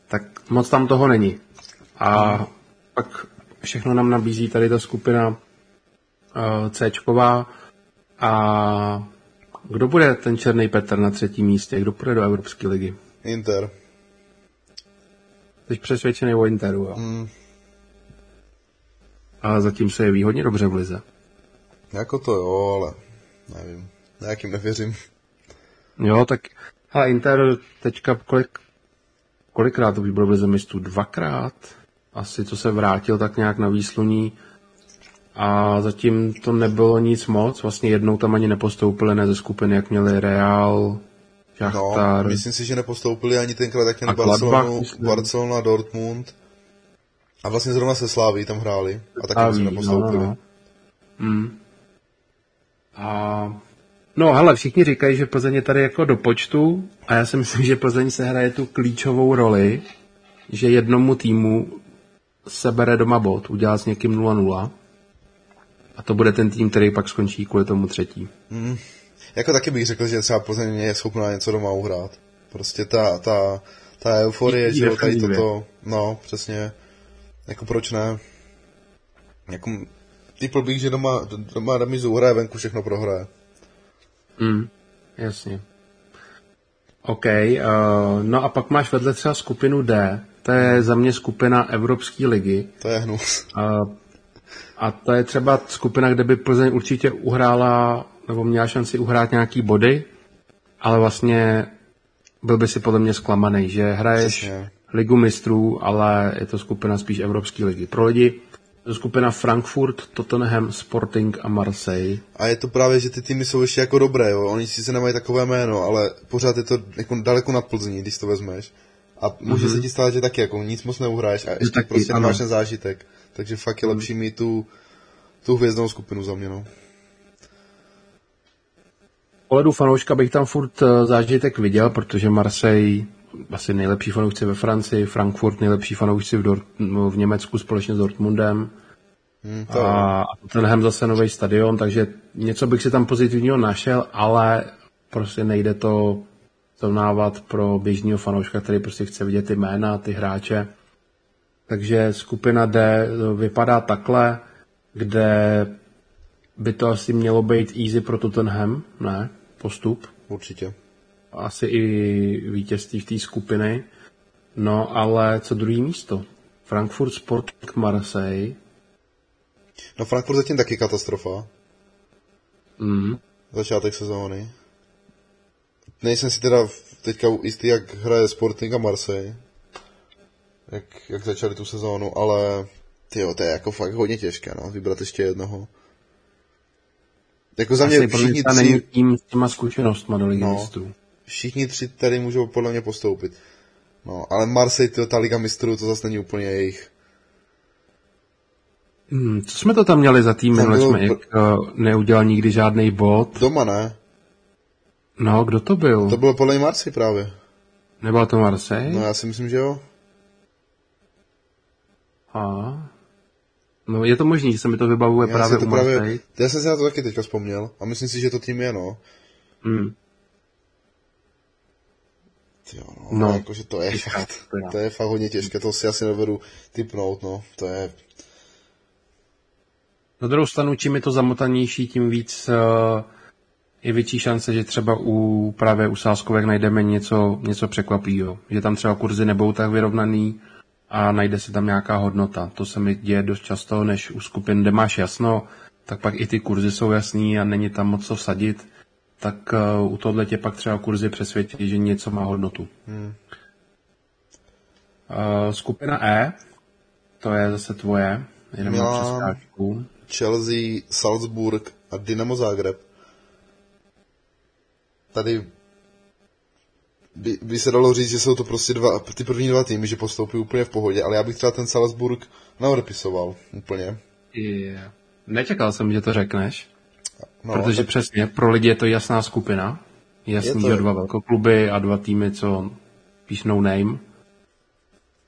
tak moc tam toho není. A pak všechno nám nabízí tady ta skupina C. A kdo bude ten Černý Petr na třetím místě? Kdo půjde do Evropské ligy? Inter. Jsi přesvědčený o Interu, jo? Mm. A zatím se je výhodně dobře v lize. Jako to jo, ale nevím. Nějakým nevěřím. Jo, tak a Inter teďka kolik, kolikrát to už bylo v lize mistů? Dvakrát? Asi co se vrátil tak nějak na výsluní a zatím to nebylo nic moc. Vlastně jednou tam ani nepostoupili ne ze skupiny, jak měli Real, Šachtar. No, myslím si, že nepostoupili ani tenkrát, jak měli Barcelonu, Barcelona, Dortmund. A vlastně zrovna se Sláví tam hráli. A taky Sláví, nepostoupili. No, no. Hmm. A No, hele, všichni říkají, že Plzeň je tady jako do počtu a já si myslím, že Plzeň se hraje tu klíčovou roli, že jednomu týmu sebere doma bod, udělá s někým 0-0 a to bude ten tým, který pak skončí kvůli tomu třetí. Mm. Jako taky bych řekl, že třeba Plzeň je schopná něco doma uhrát. Prostě ta, ta, ta euforie, že tady toto, no, přesně, jako proč ne? Jako, typl bych, že doma, doma remizu uhraje, venku všechno prohraje. Mm, jasně. OK, uh, no a pak máš vedle třeba skupinu D, to je za mě skupina Evropské ligy. To je hnus. Uh, a to je třeba skupina, kde by Plzeň určitě uhrála, nebo měla šanci uhrát nějaký body, ale vlastně byl by si podle mě zklamaný, že hraješ Přesně. ligu mistrů, ale je to skupina spíš Evropské ligy. Pro lidi to skupina Frankfurt, Tottenham, Sporting a Marseille. A je to právě, že ty týmy jsou ještě jako dobré, jo. Oni sice nemají takové jméno, ale pořád je to jako daleko nad Plzní, když to vezmeš. A může mm-hmm. se ti stát, že taky jako nic moc neuhraješ a ještě taky, prostě ano. nemáš ten zážitek. Takže fakt je lepší mít tu, tu hvězdnou skupinu za mě, no. pohledu fanouška bych tam furt eh, zážitek viděl, protože Marseille asi nejlepší fanoušci ve Francii, Frankfurt nejlepší fanoušci v, Dort, no, v Německu společně s Dortmundem. Hmm, to a Tottenham zase nový stadion, takže něco bych si tam pozitivního našel, ale prostě nejde to srovnávat pro běžného fanouška, který prostě chce vidět ty jména, ty hráče. Takže skupina D vypadá takhle, kde by to asi mělo být easy pro Tottenham, ne? Postup. Určitě. Asi i vítězství v té skupiny. No, ale co druhý místo? Frankfurt Sport Marseille. No Frankfurt zatím taky katastrofa. Mm. Začátek sezóny. Nejsem si teda teďka jistý, jak hraje Sporting a Marseille jak, jak začali tu sezónu, ale tyjo, to je jako fakt hodně těžké, no, vybrat ještě jednoho. Jako za mě všichni tři... není tím s těma zkušenostma do ligy no, mistrů. Všichni tři tady můžou podle mě postoupit. No, ale Marseille, tyjo, ta liga mistrů, to zase není úplně jejich. Hmm, co jsme to tam měli za tým, minule jsme br... uh, neudělal nikdy žádný bod. Doma ne. No, kdo to byl? To bylo podle Marseille právě. Nebyl to Marseille? No já si myslím, že jo. A No je to možný, že se mi to vybavuje já právě to u právě, Já jsem si na to taky teďka vzpomněl a myslím si, že to tím je, no. Mm. Jo, no, no jakože to je fakt, to je fakt hodně těžké, to si asi nevedu typnout, no, to je... Na druhou stranu, čím je to zamotanější, tím víc uh, je větší šance, že třeba u právě u sáskovek najdeme něco, něco překvapivého. Že tam třeba kurzy nebudou tak vyrovnaný, a najde se tam nějaká hodnota. To se mi děje dost často, než u skupin, kde máš jasno, tak pak i ty kurzy jsou jasný a není tam moc co sadit, tak uh, u tohle tě pak třeba kurzy přesvědčí, že něco má hodnotu. Hmm. Uh, skupina E, to je zase tvoje, jdeme na přeskáčku. Chelsea, Salzburg a Dynamo Zagreb. Tady by, by se dalo říct, že jsou to prostě dva, ty první dva týmy, že postoupí úplně v pohodě, ale já bych třeba ten Salzburg naodepisoval úplně. Yeah. Nečekal jsem, že to řekneš. No, Protože tak... přesně, pro lidi je to jasná skupina. Jasný, to... že dva velkokluby a dva týmy, co píš no name.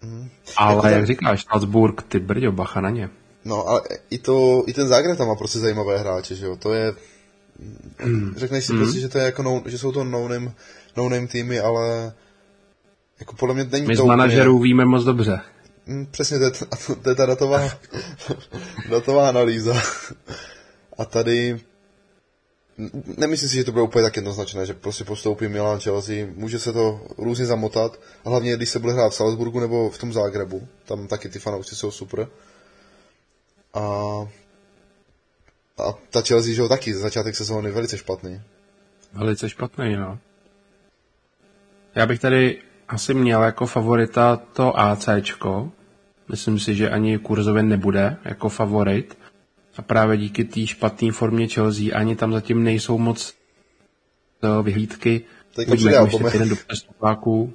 Mm. Ale jak, jak říkáš, Salzburg, ty brďo, bacha na ně. No, ale i, to, i ten Zagreb tam má prostě zajímavé hráče, že jo, to je... Mm. Řekneš si mm. prostě, že, to je jako no, že jsou to no-name, no-name týmy, ale jako podle mě není My to z manažerů úplně... víme moc dobře. Mm, přesně, to je, to je ta datová, datová analýza. A tady nemyslím si, že to bude úplně tak jednoznačné, že prostě postoupí Milan Chelsea. Může se to různě zamotat, a hlavně když se bude hrát v Salzburgu nebo v tom Zágrebu. Tam taky ty fanoušci jsou super. A, a ta Chelsea, že jo, taky začátek sezóny velice špatný. Velice špatný, no. Já bych tady asi měl jako favorita to ACčko. Myslím si, že ani kurzově nebude jako favorit. A právě díky té špatné formě Chelsea ani tam zatím nejsou moc uh, vyhlídky. Teď Pojďme jako ještě do přestupáků.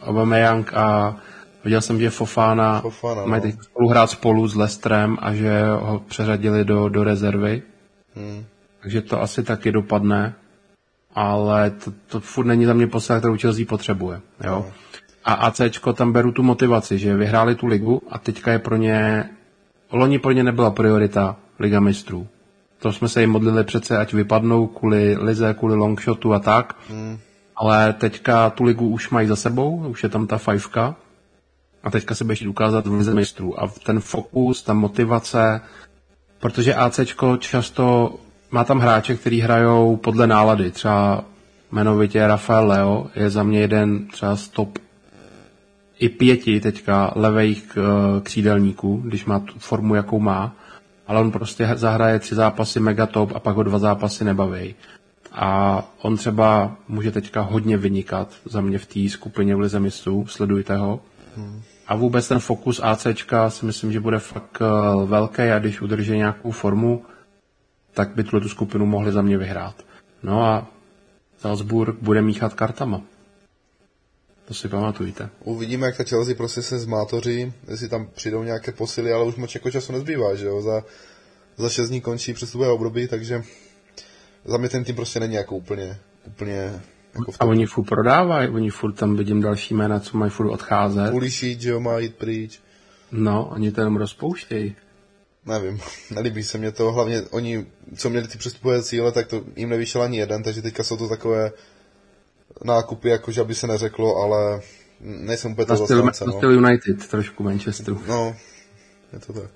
Aubameyang a viděl jsem, že Fofana, Fofana mají no. teď spolu hrát spolu s Lestrem a že ho přeřadili do, do rezervy. Hmm. Takže to asi taky dopadne. Ale to, to furt není za mě posila, kterou Chelsea potřebuje. Jo? No. A ACčko tam beru tu motivaci, že vyhráli tu ligu a teďka je pro ně Loni pro ně nebyla priorita Liga mistrů. To jsme se jim modlili přece, ať vypadnou kvůli lize, kvůli longshotu a tak. Hmm. Ale teďka tu ligu už mají za sebou, už je tam ta fajfka. A teďka se budeš ukázat v lize mistrů. A ten fokus, ta motivace, protože ACčko často má tam hráče, kteří hrajou podle nálady. Třeba jmenovitě Rafael Leo je za mě jeden třeba z top i pěti teďka levých uh, křídelníků, když má tu formu, jakou má, ale on prostě zahraje tři zápasy megatop a pak ho dva zápasy nebaví. A on třeba může teďka hodně vynikat za mě v té skupině v Lize mistrů, sledujte ho. A vůbec ten fokus ACčka si myslím, že bude fakt uh, velký a když udrží nějakou formu, tak by tuto skupinu mohli za mě vyhrát. No a Salzburg bude míchat kartama. To si pamatujte. Uvidíme, jak ta Chelsea prostě se zmátoří, jestli tam přijdou nějaké posily, ale už moc jako času nezbývá, že jo? Za, za 6 dní končí přestupové období, takže za mě ten tým prostě není jako úplně, úplně jako. A oni furt prodávají, oni furt tam vidím další jména, co mají furt odcházet. Pulisic, že jo, má jít pryč. No, oni to jenom rozpouštějí. Nevím, nelíbí se mě to, hlavně oni, co měli ty přestupové cíle, tak to jim nevyšel ani jeden, takže teďka jsou to takové nákupy, jakože aby se neřeklo, ale nejsem úplně to zastánce. No. styl United trošku Manchesteru. No, je to tak.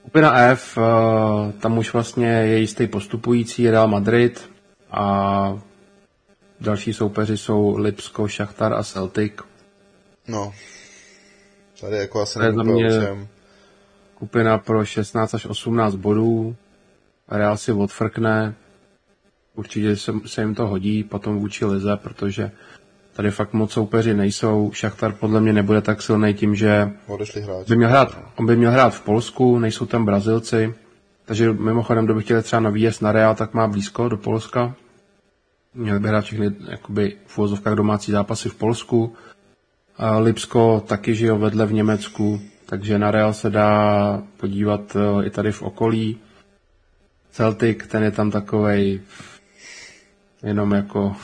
Skupina F, eh, tam už vlastně je jistý postupující Real Madrid a další soupeři jsou Lipsko, Šachtar a Celtic. No, tady jako asi nevím mě skupina pro 16 až 18 bodů. Real si odfrkne, určitě se, se jim to hodí potom vůči Lize, protože tady fakt moc soupeři nejsou. Šachtar podle mě nebude tak silný tím, že by měl hrát, on by měl hrát v Polsku, nejsou tam Brazilci, takže mimochodem, kdo by chtěl třeba na výjezd na Real, tak má blízko do Polska. Měl by hrát všechny jakoby, v úvozovkách domácí zápasy v Polsku. A Lipsko taky žije vedle v Německu, takže na Real se dá podívat eh, i tady v okolí. Celtic, ten je tam takovej jenom jako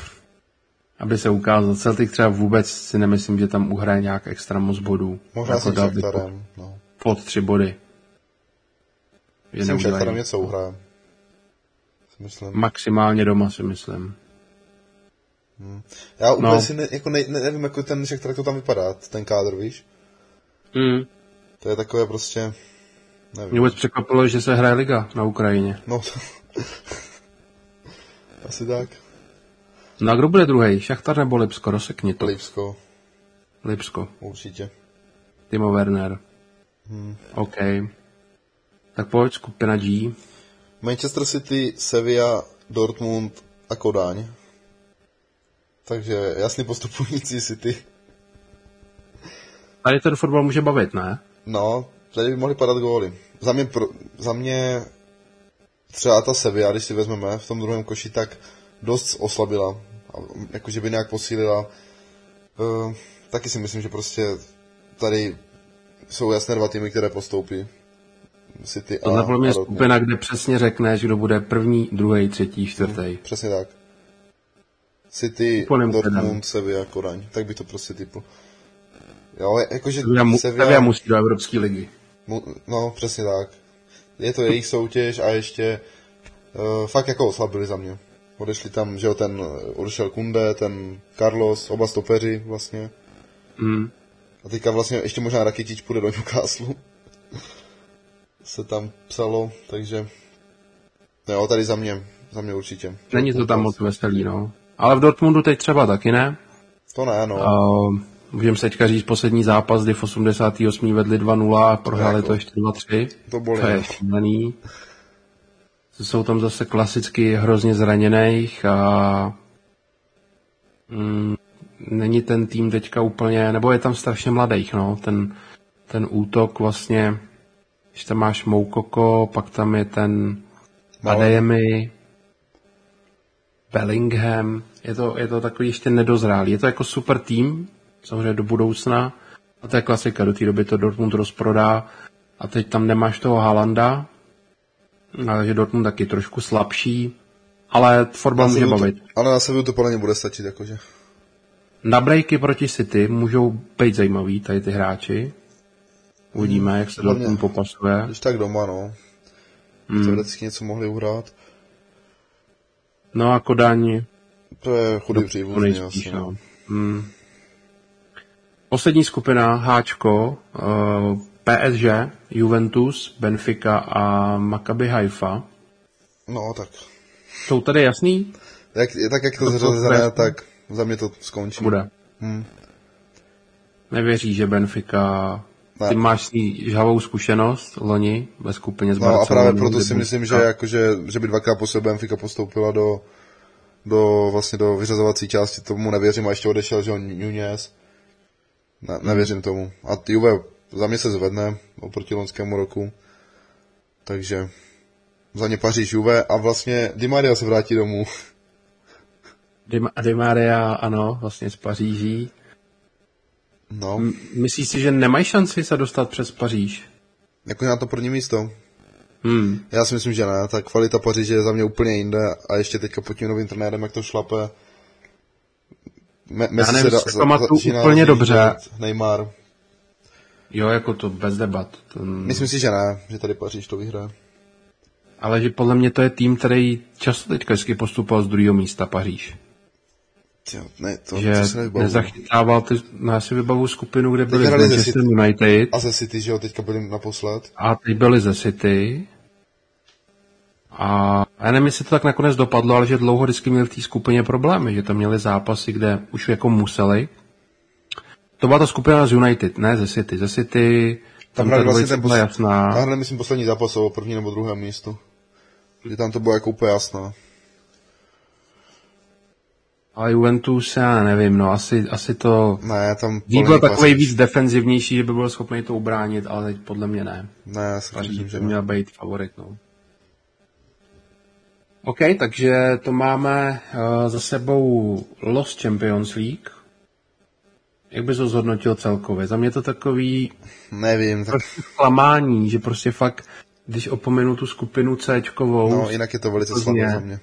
aby se ukázal. Celtic třeba vůbec si nemyslím, že tam uhraje nějak extra moc bodů. Možná jako s Šachtarem, no. Pod tři body. Že s Šachtarem něco uhraje. Myslím. Maximálně doma si myslím. Hmm. Já úplně no. si ne, jako ne, ne, nevím, jako ten jak to tam vypadá, ten kádr, víš? Mm. To je takové prostě... Nevím. Mě vůbec překvapilo, že se hraje liga na Ukrajině. No, asi tak. No a kdo bude druhý? Šachtar nebo Lipsko? Rozsekni to. Lipsko. Lipsko. Určitě. Timo Werner. Hmm. OK. Tak pojď, skupina G. Manchester City, Sevilla, Dortmund a Kodáň. Takže jasný postupující City. Tady ten fotbal může bavit, ne? No, tady by mohli padat góly. Za mě, pro, za mě třeba ta Sevilla, když si vezmeme v tom druhém koši, tak dost oslabila. Jakože by nějak posílila. Uh, taky si myslím, že prostě tady jsou jasné dva týmy, které postoupí. City a, Tohle podle mě skupina, kde přesně řekneš, kdo bude první, druhý, třetí, čtvrtý. Přesně tak. City, Úplným Dortmund, Sevilla, Kodaň. Tak bych to prostě typl. Jo, jakože Sevilla, Sevilla, Sevilla musí do Evropské ligy. mu, no, přesně tak. Je to jejich soutěž a ještě uh, fakt jako oslabili za mě. Odešli tam, že jo, ten uh, odešel Kunde, ten Carlos, oba stopeři vlastně. Mm. A teďka vlastně ještě možná Rakitič půjde do Newcastle. Se tam psalo, takže... Jo, tady za mě, za mě určitě. Není to tam moc veselý, no. Ale v Dortmundu teď třeba taky ne. To ne, no. Uh, můžeme se teďka říct poslední zápas, kdy v 88. vedli 2-0 a prohráli Jako. to ještě 2-3. To bolí, To je no. šílený. Jsou tam zase klasicky hrozně zraněných a mm, není ten tým teďka úplně, nebo je tam strašně mladých, no, ten, ten útok vlastně, když tam máš Moukoko, pak tam je ten Malé. Adeyemi, Bellingham, je to, je to takový ještě nedozrálý, je to jako super tým, samozřejmě do budoucna, a to je klasika, do té doby to Dortmund rozprodá, a teď tam nemáš toho Halanda, takže Dortmund taky trošku slabší, ale fotbal může bavit. to, ale na Sevillu to podle mě bude stačit, jakože. Na breaky proti City můžou být zajímavý tady ty hráči. Uvidíme, jak se Dortmund popasuje. Když tak doma, no. Hmm. Teoreticky něco mohli uhrát. No a Kodaň To je chudý to příbuzný asi. no. No. Hmm. Poslední skupina, Háčko, uh, PSG, Juventus, Benfica a Maccabi Haifa. no, tak. Jsou tady jasný? Jak, tak jak to To- bude- tak za mě to skončí. Bude. Hmm. Nevěří, že Benfica... Ne. Ty máš s ní žhavou zkušenost loni ve skupině s No a právě proto si myslím, že, Benfica- jakože, že by dvakrát po sobě Benfica postoupila do, do, vlastně do vyřazovací části, tomu nevěřím a ještě odešel, že on Nunez. Ne, nevěřím tomu. A Juve za mě se zvedne oproti loňskému roku. Takže za ně Paříž Juve a vlastně Di Maria se vrátí domů. Di, Di Maria, ano, vlastně z Paříží. No, M- Myslíš si, že nemají šanci se dostat přes Paříž? jako na to první místo. Hmm. Já si myslím, že ne. Ta kvalita Paříže je za mě úplně jinde a ještě teďka pod tím novým trenérem, jak to šlape. Me- Messi nevím, se pamatuju úplně dobře. Neymar. Jo, jako to bez debat. To, Myslím si, že ne, že tady Paříž to vyhraje. ale že podle mě to je tým, který často teďka vždycky postupoval z druhého místa Paříž. Jo, ne, to, že to se nezachytával ty, no, já si vybavu skupinu, kde byli z Manchester City. United A ze City, že jo, teďka byli naposled. a teď byli ze City. A já nevím, jestli to tak nakonec dopadlo, ale že dlouho vždycky měli v té skupině problémy, že tam měli zápasy, kde už jako museli. To byla ta skupina z United, ne ze City. Ze City tam, hráli ta vlastně ten byla pos- jasná. A hned myslím poslední zápas o první nebo druhém místu. Že tam to bylo jako úplně jasné. Ale Juventus, já nevím, no asi, asi to... Ne, tam... Byl takový víc defenzivnější, že by byl schopný to ubránit, ale teď podle mě ne. Ne, já si myslím, že by měl být favorit, no. OK, takže to máme uh, za sebou Lost Champions League. Jak bys to zhodnotil celkově? Za mě to takový Nevím, tak, klamání, že prostě fakt, když opomenu tu skupinu C, no, jinak je to velice slabé za mě.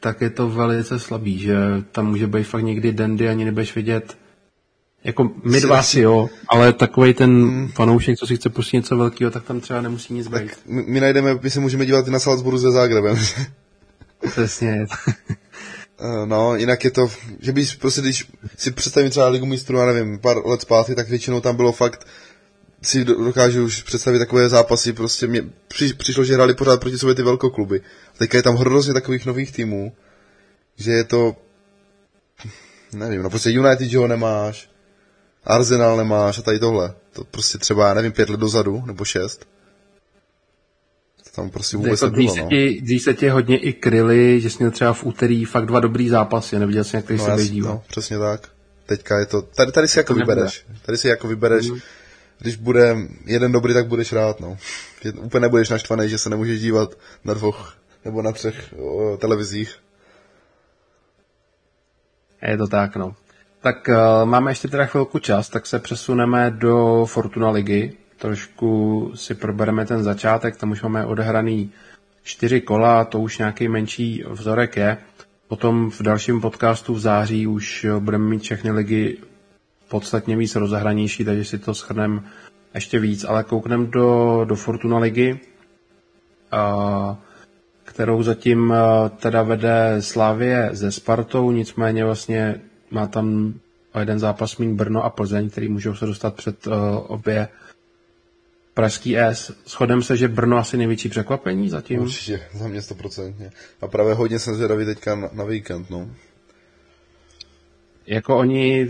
tak je to velice slabý, že tam může být fakt někdy dendy, ani nebudeš vidět. Jako my dva si jo, ale takový ten Hmm. fanoušek, co si chce pustit něco velkého, tak tam třeba nemusí nic být. My, my najdeme, my se můžeme dívat i na Salzburgu se Zágrebem. Přesně. Eh, No, jinak je to, že bys prostě, když si představím třeba Ligu mistrů, já nevím, pár let zpátky, tak většinou tam bylo fakt, si do- dokážu už představit takové zápasy, prostě mě při, přišlo, že hráli pořád proti sobě ty velkokluby. Teďka je tam hrozně takových nových týmů, že je to, nevím, no prostě United, že ho nemáš, Arsenal nemáš a tady tohle. To prostě třeba, já nevím, pět let dozadu, nebo šest. Tam prostě vůbec Jako dřív, nebylo, se no. ti, dřív se tě hodně i kryli, že jsi měl třeba v úterý fakt dva dobrý zápasy, neviděl jsi, jak No, se dívat. no, přesně tak. Teďka je to, tady, tady si jako To nebude. vybereš. Tady si jako vybereš, Mhm. když bude jeden dobrý, tak budeš rád, no. Že úplně nebudeš naštvaný, že se nemůžeš dívat na dvou nebo na třech o, televizích. Je to tak, no. Tak uh, máme ještě teda chvilku čas, tak se přesuneme do Fortuna ligy. Trošku si probereme ten začátek, tam už máme odehraný čtyři kola, to už nějaký menší vzorek je. Potom v dalším podcastu v září už budeme mít všechny ligy podstatně víc rozehranější, takže si to shrneme ještě víc, ale koukneme do, do Fortuna ligy, a, kterou zatím teda vede Slávě ze Spartou, nicméně vlastně má tam jeden zápas mín Brno a Plzeň, který můžou se dostat před obě Pražský S. Shodem se, že Brno asi největší překvapení zatím? Určitě, za mě stoprocentně. A právě hodně jsem zvědavý teďka na, na víkend, no. Jako oni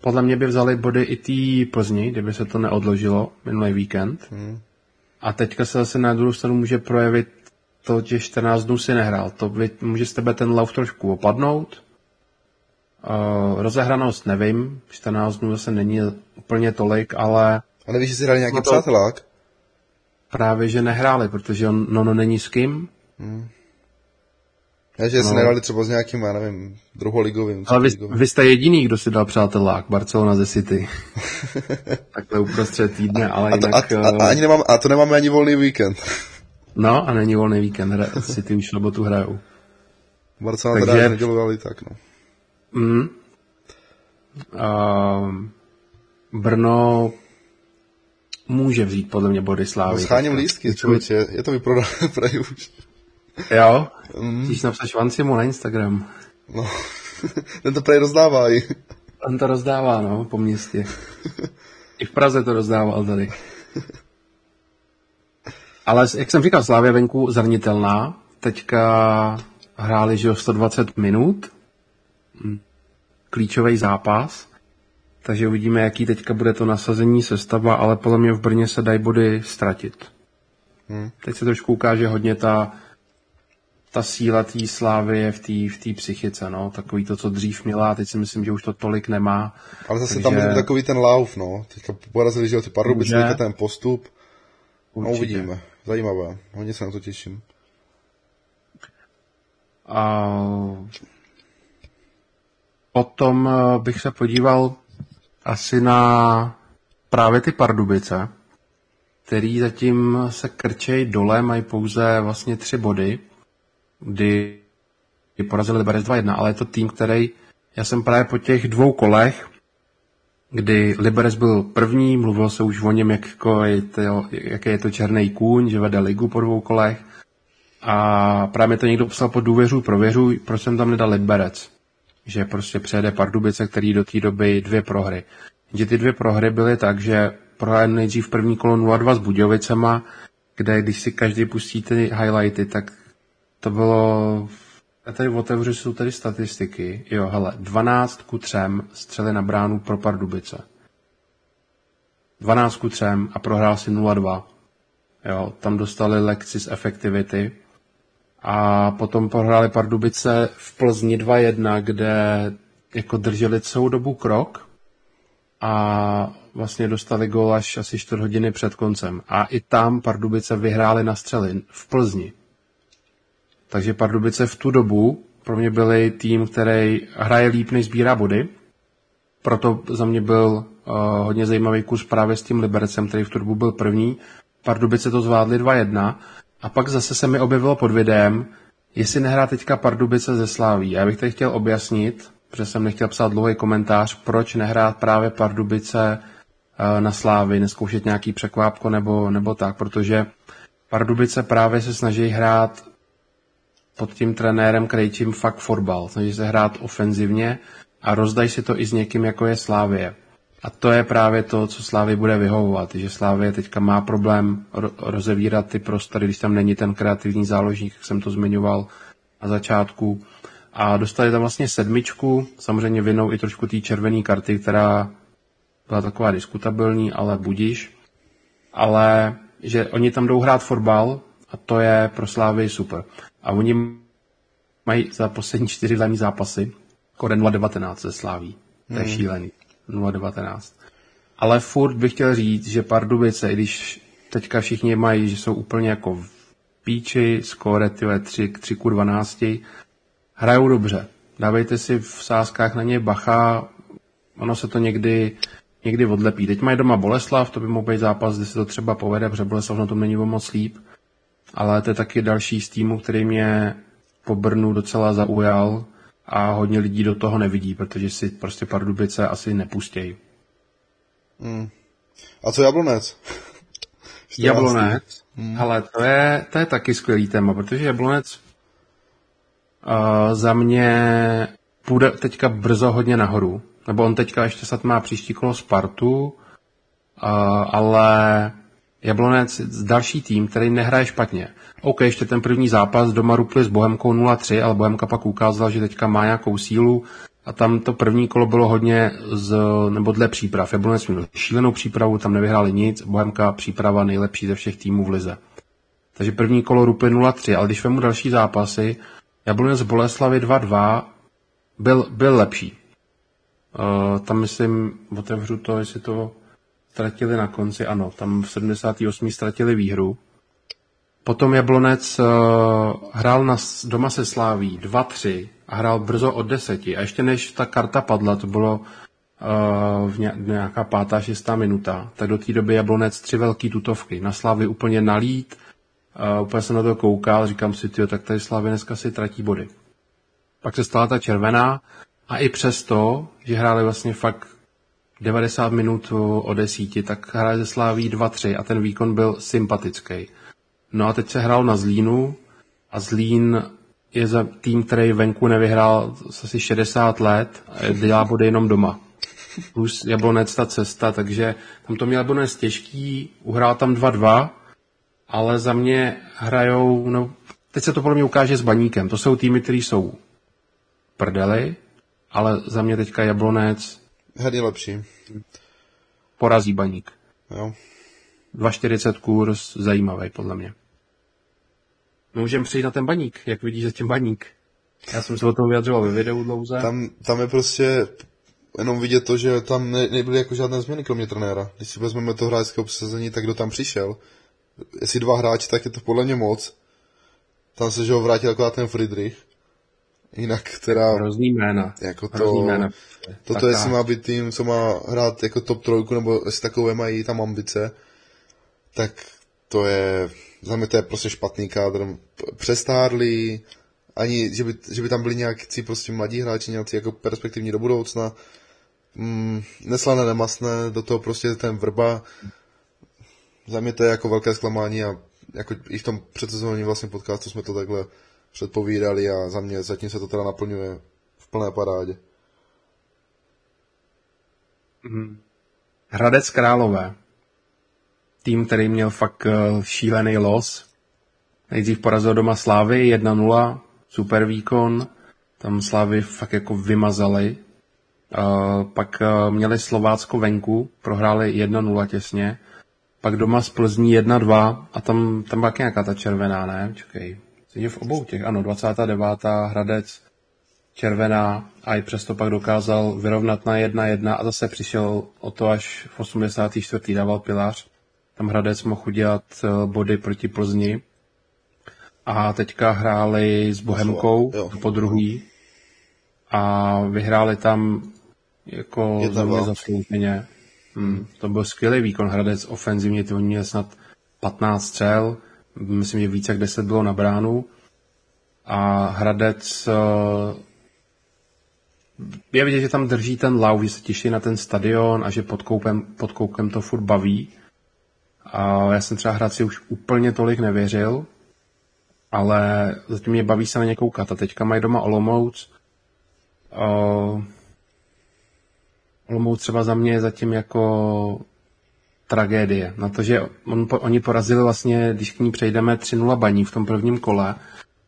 podle mě by vzali body i té Plzni, kdyby se to neodložilo minulý víkend. Hmm. A teďka se zase na druhou stranu může projevit to, že 14 dnů si nehrál. To by, může z tebe ten lauf trošku opadnout. Uh, rozehranost nevím, 14 dnů zase není úplně tolik, ale a nevíš, jestli hráli nějaký no to... přátelák? Právě, že nehráli, protože on, no, no není s kým. Hmm. Já, že no. nehráli třeba s nějakým, já nevím, druholigovým. Ale vy, vy, jste jediný, kdo si dal přátelák, Barcelona ze City. Takhle uprostřed týdne, ale a to, jinak... A, a, a, ani nemám, a to nemáme ani volný víkend. no, a není volný víkend, hra, City už sobotu hrajou. Barcelona Takže... teda nedělu, ale tak, no. Mm. Uh, Brno může vzít podle mě body slávy. No, scháním lístky, člověče, je to vyprodané prají už. Jo? Mm. Když napsat Švancimu na Instagram. No, ten to prej rozdává i. On to rozdává, no, po městě. I v Praze to rozdával tady. Ale jak jsem říkal, Slávě venku zranitelná. Teďka hráli, že 120 minut. Hm. Klíčový zápas. Takže uvidíme, jaký teďka bude to nasazení sestava, ale podle mě v Brně se dají body ztratit. Hmm. Teď se trošku ukáže hodně ta, ta síla té slávy je v té v tý psychice, no. Takový to, co dřív měla, teď si myslím, že už to tolik nemá. Ale zase takže... tam bude takový ten lauf, no. Teďka porazili, že ty Pardubice, ten postup. No, Určitě. No uvidíme. Zajímavé. Hodně se na to těším. A potom eh, bych se podíval asi na právě ty Pardubice, který zatím se krčej dole, mají pouze vlastně tři body, kdy porazili Liberec 2-1, ale je to tým, který, já jsem právě po těch dvou kolech, kdy Liberec byl první, mluvil se už o něm, jak, jako je to, jaký je to černý kůň, že vede ligu po dvou kolech. A právě to někdo psal po důvěřu, prověřu, proč jsem tam nedal Liberec že prostě přejede Pardubice, který do té doby dvě prohry. Že ty dvě prohry byly tak, že prohráli nejdřív první kolo 0-2 s Budějovicema, kde když si každý pustí ty highlighty, tak to bylo... Já tady otevřu, jsou tady statistiky. Jo, hele, 12 ku 3 střely na bránu pro Pardubice. 12 ku 3 a prohrál si 0-2. Jo, tam dostali lekci z efektivity a potom prohráli Pardubice v Plzni 2-1, kde jako drželi celou dobu krok a vlastně dostali gól až asi 4 hodiny před koncem. A i tam Pardubice vyhráli na střely v Plzni. Takže Pardubice v tu dobu pro mě byli tým, který hraje líp, než sbírá body. Proto za mě byl uh, hodně zajímavý kurz právě s tím Libercem, který v tu dobu byl první. Pardubice to zvládli a pak zase se mi objevilo pod videem, jestli nehrá teďka Pardubice ze Sláví. Já bych tady chtěl objasnit, protože jsem nechtěl psát dlouhý komentář, proč nehrát právě Pardubice eh, na Slávy, neskoušet nějaký překvápko nebo, nebo tak, protože Pardubice právě se snaží hrát pod tím trenérem Krejčím fakt fotbal. Snaží se hrát ofenzivně a rozdají si to i s někým, jako je Slávie. A to je právě to, co Slávy bude vyhovovat, že Slávě teďka má problém rozevírat ty prostory, když tam není ten kreativní záložník, jak jsem to zmiňoval na začátku. A dostali tam vlastně sedmičku, samozřejmě vinou i trošku té červené karty, která byla taková diskutabilní, ale budíš. Ale že oni tam jdou hrát fotbal a to je pro Slávy super. A oni mají za poslední čtyři hlavní zápasy kode 0-19 ze Sláví. To je hmm. šílený. 019. Ale furt bych chtěl říct, že Pardubice, i když teďka všichni mají, že jsou úplně jako v píči, skóre 3, 3 k 12, hrajou dobře. Dávejte si v sázkách na ně bacha, ono se to někdy, někdy odlepí. Teď mají doma Boleslav, to by mohl být zápas, kde se to třeba povede, protože Boleslav na tom není moc líp. Ale to je taky další z týmu, který mě po Brnu docela zaujal a hodně lidí do toho nevidí, protože si prostě Pardubice asi nepustějí. Hmm. A co Jablonec? Jablonec? Hmm. Ale to je, to je taky skvělý téma, protože Jablonec uh, za mě půjde teďka brzo hodně nahoru. Nebo on teďka ještě snad má příští kolo Spartu, uh, ale Jablonec další tým, který nehraje špatně. OK, ještě ten první zápas doma rupli s Bohemkou 0-3, ale Bohemka pak ukázala, že teďka má nějakou sílu a tam to první kolo bylo hodně z, nebo dle příprav. Jablonec měl šílenou přípravu, tam nevyhráli nic, Bohemka příprava nejlepší ze všech týmů v lize. Takže první kolo rupli 0-3, ale když vemu další zápasy, Jablonec Boleslavy 2-2 byl, byl lepší. Uh, tam myslím, otevřu to, jestli to ztratili na konci, ano, tam v 78. ztratili výhru. Potom Jablonec uh, hrál na, doma se Sláví 2-3 a hrál brzo od deseti. A ještě než ta karta padla, to bylo uh, v nějaká pátá, šestá minuta, tak do té doby Jablonec tři velký tutovky. Na Slávy úplně nalít, uh, úplně jsem na to koukal, říkám si, tyjo, tak tady Slávy dneska si tratí body. Pak se stala ta červená a i přesto, že hráli vlastně fakt 90 minut o desíti, tak hráli ze Sláví 2-3 a ten výkon byl sympatický. No a teď se hrál na Zlínu a Zlín je za tým, který venku nevyhrál asi 60 let a dělá body jenom doma. Plus Jablonec ta cesta, takže tam to měl Jablonec těžký, uhrál tam 2-2, ale za mě hrajou, no teď se to podle mě ukáže s Baníkem. To jsou týmy, které jsou prdely, ale za mě teďka Jablonec Herně lepší. Porazí Baník. Jo. 2,40 kurz, zajímavý podle mě. Můžeme přijít na ten baník, jak vidíš zatím baník. Já jsem se o tom vyjadřoval ve videu dlouze. Tam, tam je prostě jenom vidět to, že tam ne, nebyly jako žádné změny kromě trenéra. Když si vezmeme to hráčské obsazení, tak kdo tam přišel. Jestli dva hráči, tak je to podle mě moc. Tam se, že ho vrátil akorát ten Friedrich. Jinak teda... Hrozný jména. Jako to, jména. Toto tak jestli má být tým, co má hrát jako top trojku, nebo jestli takové mají tam ambice, tak to je, za mě to je prostě špatný kádr. Přestárlý, ani, že by, že by tam byli nějaký prostě mladí hráči, nějaký jako perspektivní do budoucna. Mm, neslané, nemastné, do toho prostě ten vrba. Za mě to je jako velké zklamání a jako i v tom předsezónním vlastně podcastu jsme to takhle předpovídali a za mě zatím se to teda naplňuje v plné parádě. Hmm. Hradec Králové. Tým, který měl fakt eh, šílený los. Nejdřív porazil doma Slávy 1-0, super výkon. Tam Slávy fakt jako vymazali. Uh, pak uh, měli Slovácko venku, prohráli 1-0 těsně. Pak doma z Plzní 1-2 a tam, tam byla nějaká ta červená, ne? Čekej. Stejně v obou těch, ano, 29. Hradec, červená a i přesto pak dokázal vyrovnat na 1-1 a zase přišel o to až v 84. dával Pilář. Tam Hradec mohl udělat eh, body proti Plzni. A teďka hráli s Bohemkou po druhý a vyhráli tam jako za mě zaslouženě. Hmm, to byl skvělý výkon Hradec ofenzivně, ty oni měli snad 15 střel, myslím, že více jak 10 bylo na bránu. A Hradec eh, je vidět, že tam drží ten lau, že se těší na ten stadion a že pod, koupem, pod koukem to furt baví. A já jsem třeba Hradci už úplně tolik nevěřil, ale zatím mě baví se na ně koukat. A teďka mají doma Olomouc. Uh, Olomouc třeba za mě je zatím jako tragédie. Na to, že on, oni porazili vlastně, když k ní přejdeme 3-0 baní v tom prvním kole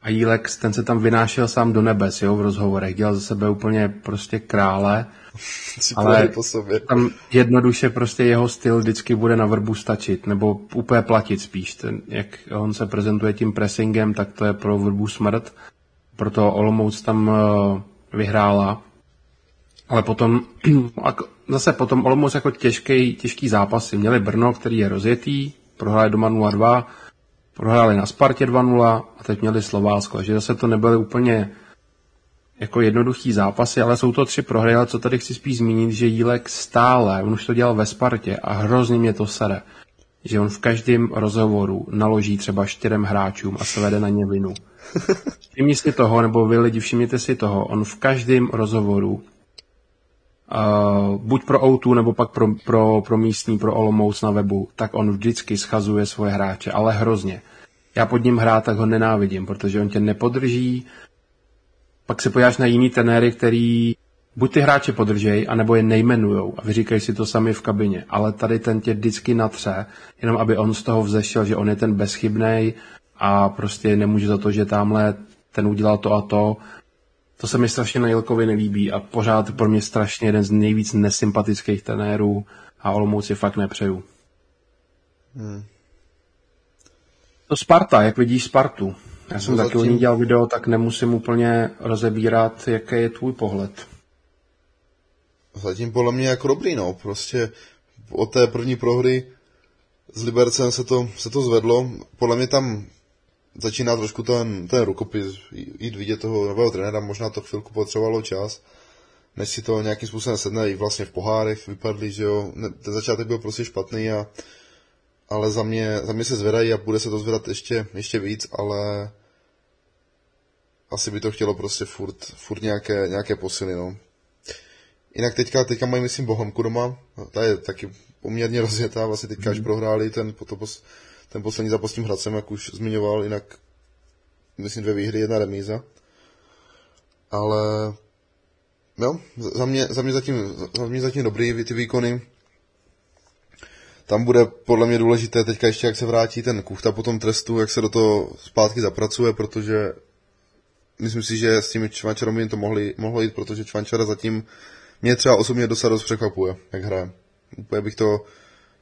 a Jílex, ten se tam vynášel sám do nebes, jo, v rozhovorech, dělal ze sebe úplně prostě krále, ale po sobě. tam jednoduše prostě jeho styl vždycky bude na vrbu stačit, nebo úplně platit spíš. Ten, jak on se prezentuje tím pressingem, tak to je pro vrbu smrt. Proto Olomouc tam uh, vyhrála. Ale potom zase potom Olomouc jako těžký, těžký zápasy. Měli Brno, který je rozjetý, prohráli doma 0-2, prohráli na Spartě 2-0 a teď měli Slovácko. Takže zase to nebyly úplně jako jednoduchý zápasy, ale jsou to tři prohry, ale co tady chci spíš zmínit, že Jílek stále, on už to dělal ve Spartě a hrozně mě to sere, že on v každém rozhovoru naloží třeba čtyřem hráčům a svede na ně vinu. Všimni si toho, nebo vy lidi, všimněte si toho, on v každém rozhovoru uh, buď pro O2, nebo pak pro, pro, pro místní, pro Olomouc na webu, tak on vždycky schazuje svoje hráče, ale hrozně. Já pod ním hrát, tak ho nenávidím, protože on tě nepodrží, pak se podíváš na jiný trenéry, který buď ty hráče podržej, anebo je nejmenujou a vyříkají si to sami v kabině. Ale tady ten tě vždycky natře, jenom aby on z toho vzešel, že on je ten bezchybný a prostě nemůže za to, že tamhle ten udělal to a to. To se mi strašně na Jilkovi nelíbí a pořád pro mě strašně jeden z nejvíc nesympatických trenérů a Olomouc si fakt nepřeju. Hmm. To Sparta, jak vidíš Spartu? Já jsem no taky zatím... o ní dělal video, tak nemusím úplně rozebírat, jaký je tvůj pohled. Zatím podle mě jako dobrý, no. Prostě od té první prohry s Libercem se to, se to zvedlo. Podle mě tam začíná trošku ten, ten rukopis jít vidět toho nového trenéra, možná to chvilku potřebovalo čas, než si to nějakým způsobem sedne i vlastně v pohárech vypadli, že jo, ten začátek byl prostě špatný a ale za mě, za mě se zvedají a bude se to zvedat ještě, ještě víc, ale asi by to chtělo prostě furt, furt nějaké, nějaké posily, no. Jinak teďka, teďka mají, myslím, Bohemku doma, ta je taky poměrně rozjetá, vlastně teďka, mm. až prohráli ten, ten poslední zápas s tím Hradcem, jak už zmiňoval, jinak myslím dvě výhry, jedna remíza. Ale jo, za mě, za mě, zatím, za mě zatím dobrý ty výkony. Tam bude podle mě důležité teďka ještě, jak se vrátí ten Kuchta po tom trestu, jak se do toho zpátky zapracuje, protože myslím si, že s tím Čvančarem to mohli, mohlo jít, protože Čvančara zatím mě třeba osobně dosa dost překvapuje, jak hraje. Úplně bych to,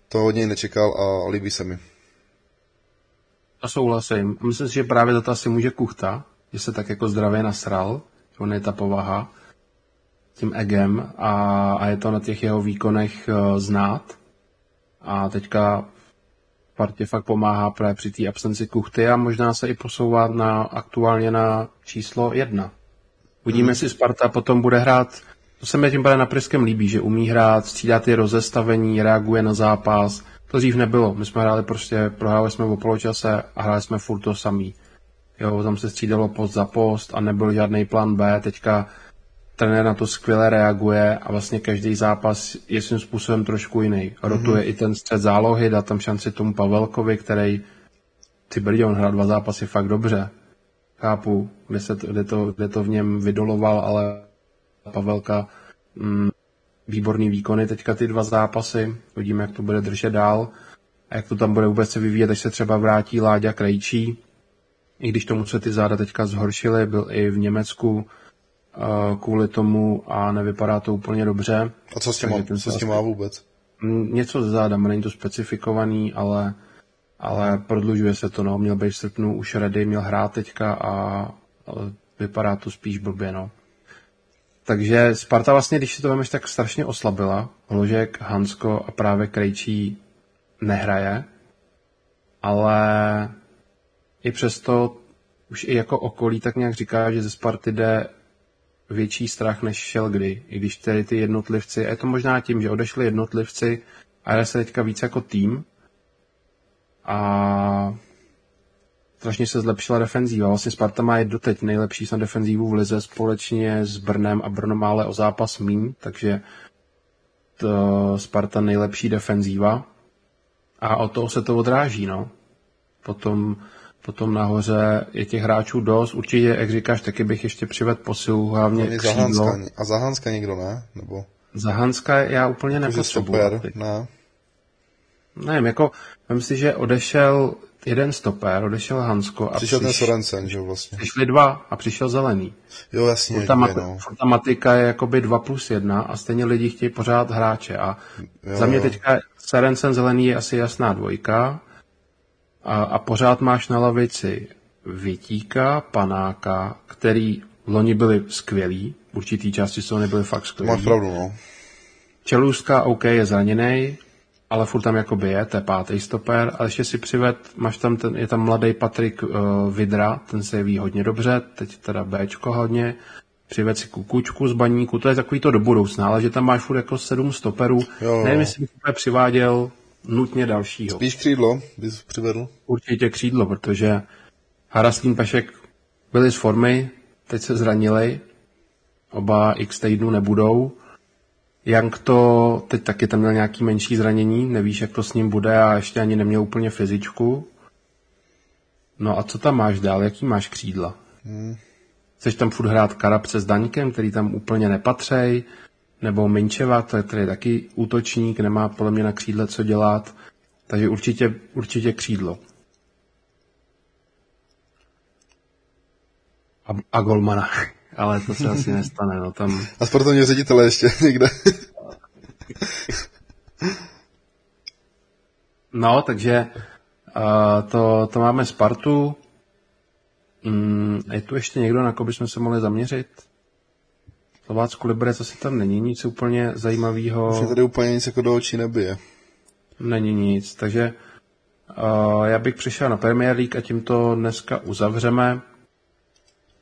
to hodně nečekal a líbí se mi. A souhlasím. Myslím si, že právě za to asi může Kuchta, že se tak jako zdravě nasral, on je ta povaha tím egem a, a je to na těch jeho výkonech uh, znát. A teďka partě fakt pomáhá právě při té absenci Kuchty a možná se i posouvá na, aktuálně na číslo jedna. Uvidíme, hmm. si Sparta potom bude hrát, to se mi tím na Pryskem líbí, že umí hrát, střídá ty rozestavení, reaguje na zápas, to dřív nebylo. My jsme hráli prostě, prohráli jsme o poločase a hráli jsme furt to samý. Jo, tam se střídalo post za post a nebyl žádný plán B. Teďka trenér na to skvěle reaguje a vlastně každý zápas je svým způsobem trošku jiný. Rotuje mm-hmm. i ten střed zálohy, dá tam šanci tomu Pavelkovi, který ty brdě, on hrál dva zápasy fakt dobře. Chápu, kde, se, kde, to, kde to v něm vydoloval, ale Pavelka mm, výborný výkony teďka ty dva zápasy. Uvidíme, jak to bude držet dál a jak to tam bude vůbec se vyvíjet, až se třeba vrátí Láďa Krejčí. I když tomu se ty záda teďka zhoršily, byl i v Německu kvůli tomu a nevypadá to úplně dobře. A co s tím, má, co s tím má vůbec? Něco ze záda, není to specifikovaný, ale, ale prodlužuje se to, no. Měl být v srpnu už ready, měl hrát teďka a vypadá to spíš blbě, no. Takže Sparta vlastně, když si to vemeš, tak strašně oslabila. Hložek, Hansko a právě Krejčí nehraje, ale i přesto už i jako okolí tak nějak říká, že ze Sparty jde větší strach, než šel kdy. I když tedy ty jednotlivci, a je to možná tím, že odešli jednotlivci a jde se teďka víc jako tým a strašně se zlepšila defenzíva. Vlastně Sparta má i doteď nejlepší snad defenzívu v lize společně s Brnem a Brno má ale o zápas míň, takže to Sparta nejlepší defenzíva a o toho se to odráží, no. Potom Potom nahoře je těch hráčů dost. Určitě, jak říkáš, taky bych ještě přivedl posilu, hlavně za Hanska, A za Hanska někdo ne? Nebo... Za Hanska já úplně nepotřebuji. Super, ne? Nevím, jako, myslím si, že odešel jeden stoper, odešel Hansko a přišel přiš, ten Sorensen, že vlastně. Přišli dva a přišel zelený. Jo, jasně. Ta, mat, no. ta matika je jakoby dva plus jedna a stejně lidi chtějí pořád hráče a jo, za mě jo. teďka Sorensen zelený je asi jasná dvojka a, a pořád máš na lavici Vitíka, Panáka, který loni byli skvělí, určitý části jsou nebyly fakt skvělí. Máš pravdu, no. Čelůstka, OK, je zraněný, ale furt tam jakoby je, to je pátý stoper, ale ještě si přived, máš tam ten, je tam mladý Patrik uh, Vidra, ten se jeví hodně dobře, teď teda Bčko hodně, přived si kukučku z baníku, to je takový to do budoucna, ale že tam máš furt jako sedm stoperů, jo. nevím, jestli bych přiváděl nutně dalšího. Spíš křídlo bys přivedl? Určitě křídlo, protože Haraslín Pešek byli z formy, teď se zranili, oba x týdnů nebudou. Jank to, teď taky tam měl nějaký menší zranění, nevíš, jak to s ním bude a ještě ani neměl úplně fyzičku. No a co tam máš dál, jaký máš křídla? Hmm. Chceš tam furt hrát Karabce s Daňkem, který tam úplně nepatřej, nebo Minčeva, který je taky útočník, nemá podle mě na křídle co dělat, takže určitě, určitě křídlo. A, a Golmana, ale to se asi nestane, no tam... A sportovní ředitele ještě někde. no, takže uh, to, to máme Spartu. Mm, je tu ještě někdo, na koho bychom se mohli zaměřit? Slovácku Liberec asi tam není nic úplně zajímavého. Už tady úplně nic jako do očí nebije. Není nic, takže uh, já bych přišel na Premier League a tím to dneska uzavřeme.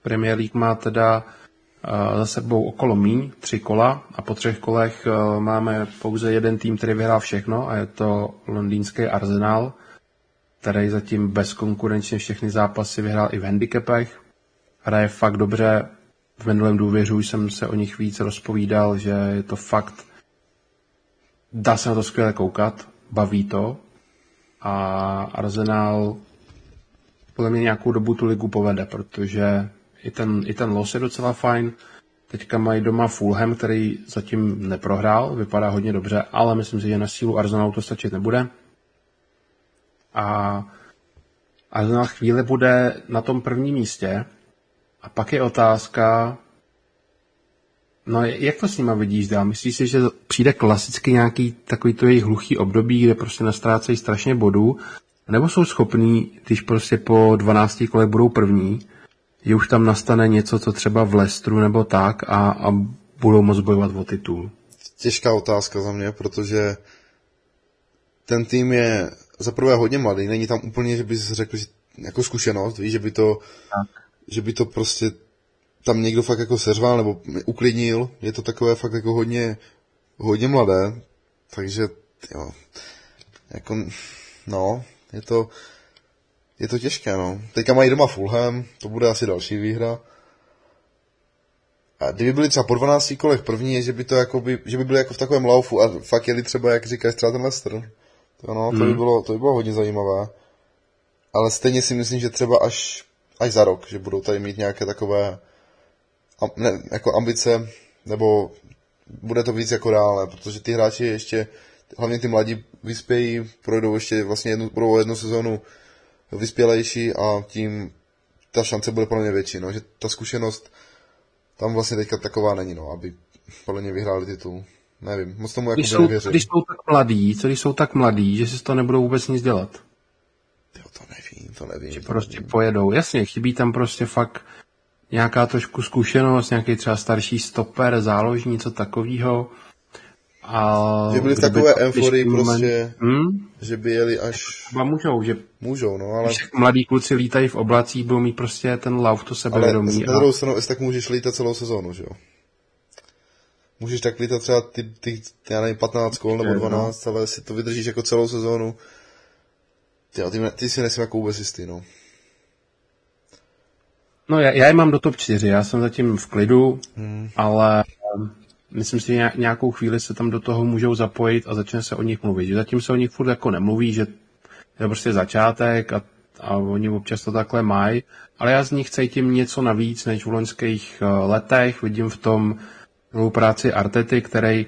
Premier League má teda uh, za sebou okolo míň, tři kola a po třech kolech uh, máme pouze jeden tým, který vyhrál všechno a je to londýnský Arsenal, který zatím bezkonkurenčně všechny zápasy vyhrál i v handicapech. Hraje fakt dobře, v minulém důvěřu jsem se o nich víc rozpovídal, že je to fakt, dá se na to skvěle koukat, baví to a Arsenal podle mě nějakou dobu tu ligu povede, protože i ten, i ten los je docela fajn. Teďka mají doma Fulham, který zatím neprohrál, vypadá hodně dobře, ale myslím si, že na sílu Arsenalu to stačit nebude. A Arsenal chvíli bude na tom prvním místě, a pak je otázka, no jak to s nima vidíš dál? Myslíš si, že přijde klasicky nějaký takový to jejich hluchý období, kde prostě nastrácejí strašně bodů, nebo jsou schopní, když prostě po 12 kolech budou první, že už tam nastane něco, co třeba v Lestru nebo tak a, a budou moct bojovat o titul? Těžká otázka za mě, protože ten tým je za prvé hodně mladý, není tam úplně, že bys řekl, že jako zkušenost, víš, že by to tak že by to prostě tam někdo fakt jako seřval nebo uklidnil. Je to takové fakt jako hodně, hodně mladé, takže jo, jako, no, je to, je to těžké, no. Teďka mají doma Fulham, to bude asi další výhra. A kdyby byli třeba po 12 kolech první, je, že by to jako by, že by byli jako v takovém laufu a fakt jeli třeba, jak říkáš, třeba ten Leicester. To, no, to, by hmm. bylo, to by bylo hodně zajímavé. Ale stejně si myslím, že třeba až až za rok, že budou tady mít nějaké takové ne, jako ambice, nebo bude to víc jako dále, protože ty hráči ještě, hlavně ty mladí vyspějí, projdou ještě vlastně jednu, budou jednu sezonu vyspělejší a tím ta šance bude podle mě větší, no, že ta zkušenost tam vlastně teďka taková není, no, aby podle mě vyhráli titul. Nevím, moc tomu jako když jsou, když jsou tak mladí, co když jsou tak mladí, že si toho nebudou vůbec nic dělat? to nevím. Že prostě pojedou. Jasně, chybí tam prostě fakt nějaká trošku zkušenost, nějaký třeba starší stoper, záložní, něco takového. A že byli v takové euforii prostě, hmm? že by jeli až... A můžou, že... Můžou, no, ale... mladí kluci lítají v oblacích, budou mít prostě ten lauf, to sebevědomí. Ale na druhou stranu, tak můžeš lítat celou sezónu, že jo? Můžeš tak lítat třeba ty, ty, já nevím, 15 kol nebo 12, no. ale si to vydržíš jako celou sezónu, ty, ty, ty si nejsem jako vůbec jistý, no. No já, já je mám do top 4, já jsem zatím v klidu, hmm. ale myslím si, že nějakou chvíli se tam do toho můžou zapojit a začne se o nich mluvit. Zatím se o nich furt jako nemluví, že je prostě začátek a, a oni občas to takhle mají, ale já z nich cítím něco navíc než v loňských uh, letech. Vidím v tom práci Artety, který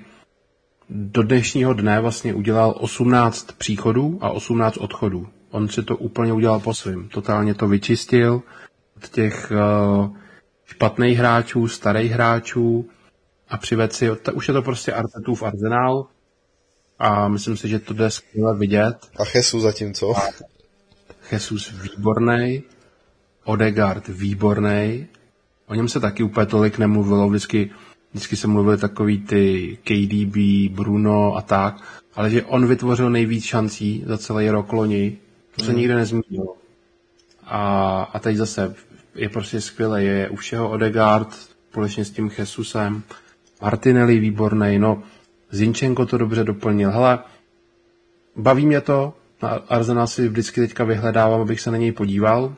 do dnešního dne vlastně udělal 18 příchodů a 18 odchodů on si to úplně udělal po svým. Totálně to vyčistil od těch uh, špatných hráčů, starých hráčů a přived si, ta, už je to prostě Artetův arzenál a myslím si, že to jde skvěle vidět. A Jesus zatím co? Jesus výborný, Odegaard výborný, o něm se taky úplně tolik nemluvilo, vždycky, vždycky se mluvili takový ty KDB, Bruno a tak, ale že on vytvořil nejvíc šancí za celý rok loni, to se hmm. nikde nezmínilo. A, a teď zase je prostě skvělé, je u všeho Odegaard, společně s tím Jesusem. Martinelli výborný, no Zinčenko to dobře doplnil. Hele, baví mě to, Arsenal si vždycky teďka vyhledávám, abych se na něj podíval.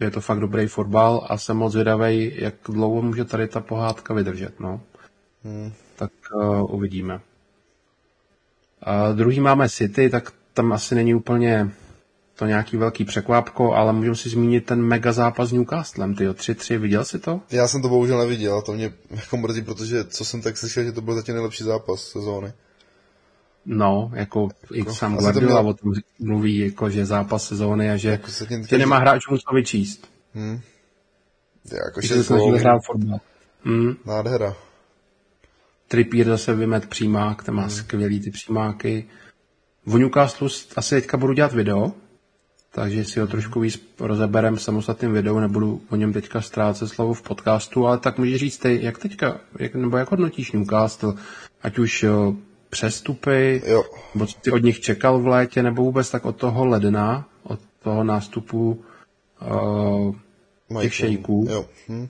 Je to fakt dobrý fotbal a jsem moc zvědavý, jak dlouho může tady ta pohádka vydržet. No. Hmm. Tak uh, uvidíme. A druhý máme City, tak tam asi není úplně to nějaký velký překvapko, ale můžeme si zmínit ten mega zápas s Newcastlem, ty 3-3, viděl jsi to? Já jsem to bohužel neviděl, to mě jako mrzí, protože co jsem tak slyšel, že to byl zatím nejlepší zápas sezóny. No, jako, jako i sám Guardiola měl... o tom mluví, jako, že zápas sezóny a že jako se tím tě nemá hráčů co vyčíst. Hmm. Jako že se hrát fotbal. Hmm. Nádhera. Trippier zase vymet přímák, ten má hmm. skvělý ty přímáky. V Newcastle asi teďka budu dělat video, takže si ho trošku víc rozeberem v samostatným videu, nebudu o něm teďka ztrácet slovo v podcastu, ale tak můžeš říct ty, jak teďka, jak, nebo jak hodnotíš Newcastle, ať už jo, přestupy, jo. nebo co ty od nich čekal v létě, nebo vůbec tak od toho ledna, od toho nástupu uh, těch šejků. Jo. Hm.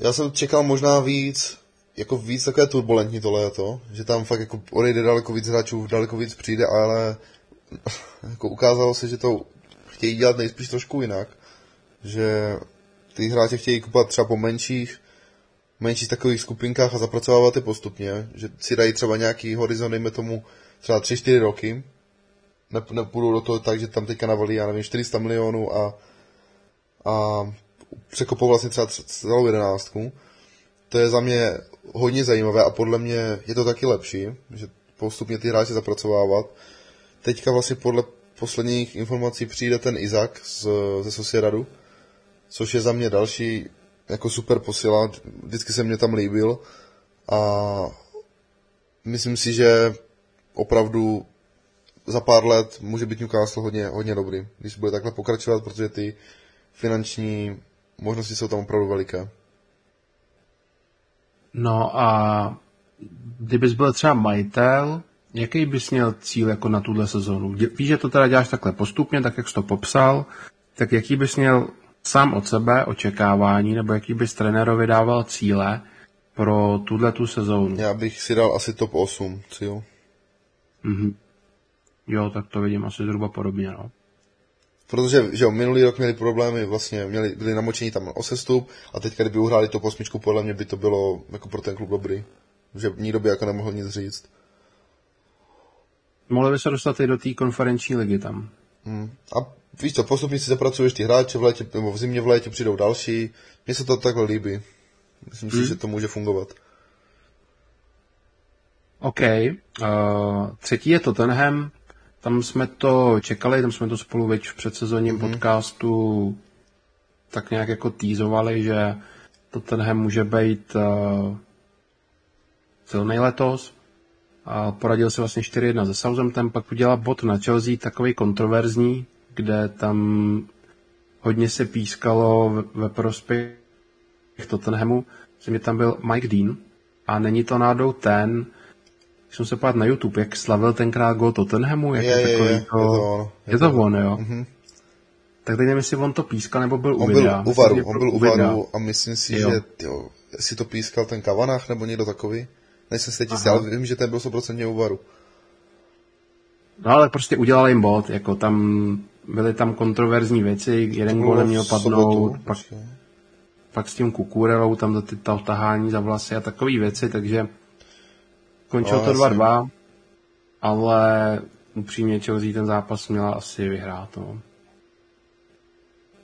Já jsem čekal možná víc, jako víc takové turbulentní to léto, že tam fakt jako odejde daleko víc hráčů, daleko víc přijde, ale jako ukázalo se, že to chtějí dělat nejspíš trošku jinak, že ty hráče chtějí kupovat třeba po menších, menších takových skupinkách a zapracovávat je postupně, že si dají třeba nějaký horizont, dejme tomu třeba 3-4 roky, ne, nepůjdou do toho tak, že tam teďka navalí, já nevím, 400 milionů a, a překopou vlastně třeba celou jedenáctku. To je za mě hodně zajímavé a podle mě je to taky lepší, že postupně ty hráče zapracovávat. Teďka vlastně podle posledních informací přijde ten Izak z, ze Sociedadu, což je za mě další jako super posila, vždycky se mě tam líbil a myslím si, že opravdu za pár let může být Newcastle hodně, hodně dobrý, když bude takhle pokračovat, protože ty finanční možnosti jsou tam opravdu veliké. No a kdybys byl třeba majitel, jaký bys měl cíl jako na tuhle sezónu? Víš, že to teda děláš takhle postupně, tak jak jsi to popsal, tak jaký bys měl sám od sebe očekávání, nebo jaký bys trenérovi dával cíle pro tuhle tu sezónu? Já bych si dal asi top 8 cíl. Mhm. Jo, tak to vidím asi zhruba podobně, no. Protože že jo, minulý rok měli problémy, vlastně měli, byli namočení tam o sestup a teď, kdyby uhráli to posmičku, podle mě by to bylo jako pro ten klub dobrý. Že nikdo by jako nemohl nic říct. Mohli by se dostat i do té konferenční ligy tam. Hmm. A víš co, postupně si zapracuješ ty hráče v létě, nebo v zimě v létě přijdou další. Mně se to takhle líbí. Myslím hmm. si, že to může fungovat. OK. Uh, třetí je Tottenham. Tam jsme to čekali, tam jsme to spolu veď v předsezonním mm-hmm. podcastu tak nějak jako týzovali, že Tottenham může být uh, silný letos. A poradil se vlastně 4-1 se Southampton, pak udělal bod na Chelsea, takový kontroverzní, kde tam hodně se pískalo ve prospěch Tottenhamu, že mi tam byl Mike Dean a není to nádou ten, když jsem se podívat na YouTube, jak slavil tenkrát gol Tottenhamu, jak je, je, takový je, to... Je to je, to on jo. Mm-hmm. Tak teď nevím, jestli on to pískal, nebo byl on u videa. Byl u varu, on byl u varu a myslím si, jo. že jo, jestli to pískal ten Kavanách nebo někdo takový. Nejsem si teď jistý, ale vím, že ten byl 100% u varu. No ale prostě udělal jim bod, jako tam byly tam kontroverzní věci, jeden gol neměl padnout, pak, pak s tím Kukurelou tam to, to tahání za vlasy a takové věci, takže Končilo no, to 2-2, ale upřímně Chelsea ten zápas měla asi vyhrát. No.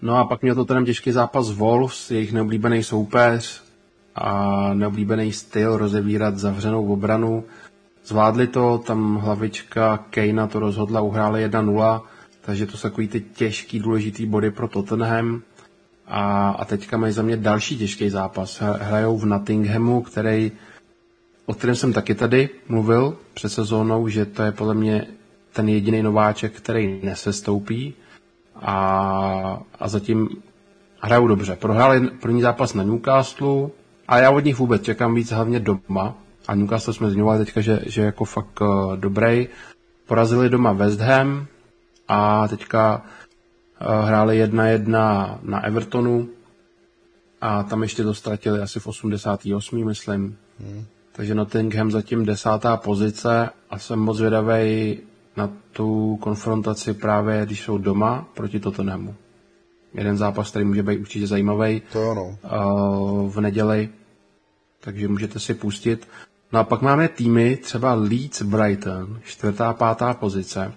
no a pak měl to ten těžký zápas Wolves, jejich neoblíbený soupeř a neoblíbený styl rozevírat zavřenou obranu. Zvládli to, tam hlavička Kejna to rozhodla, uhráli 1-0, takže to jsou takový ty těžký, důležitý body pro Tottenham. A, a teďka mají za mě další těžký zápas. Hrajou v Nottinghamu, který o kterém jsem taky tady mluvil před sezónou, že to je podle mě ten jediný nováček, který nesestoupí a, a zatím hrajou dobře. Prohráli první zápas na Newcastle a já od nich vůbec čekám víc hlavně doma a Newcastle jsme zmiňovali teďka, že, že jako fakt uh, dobrý. Porazili doma West Ham a teďka uh, hráli 1-1 na Evertonu a tam ještě to ztratili asi v 88. myslím. Hmm. Takže Nottingham zatím desátá pozice a jsem moc zvědavý na tu konfrontaci právě, když jsou doma proti Tottenhamu. Jeden zápas, který může být určitě zajímavý. To ano. V neděli, takže můžete si pustit. No a pak máme týmy, třeba Leeds Brighton, čtvrtá, pátá pozice.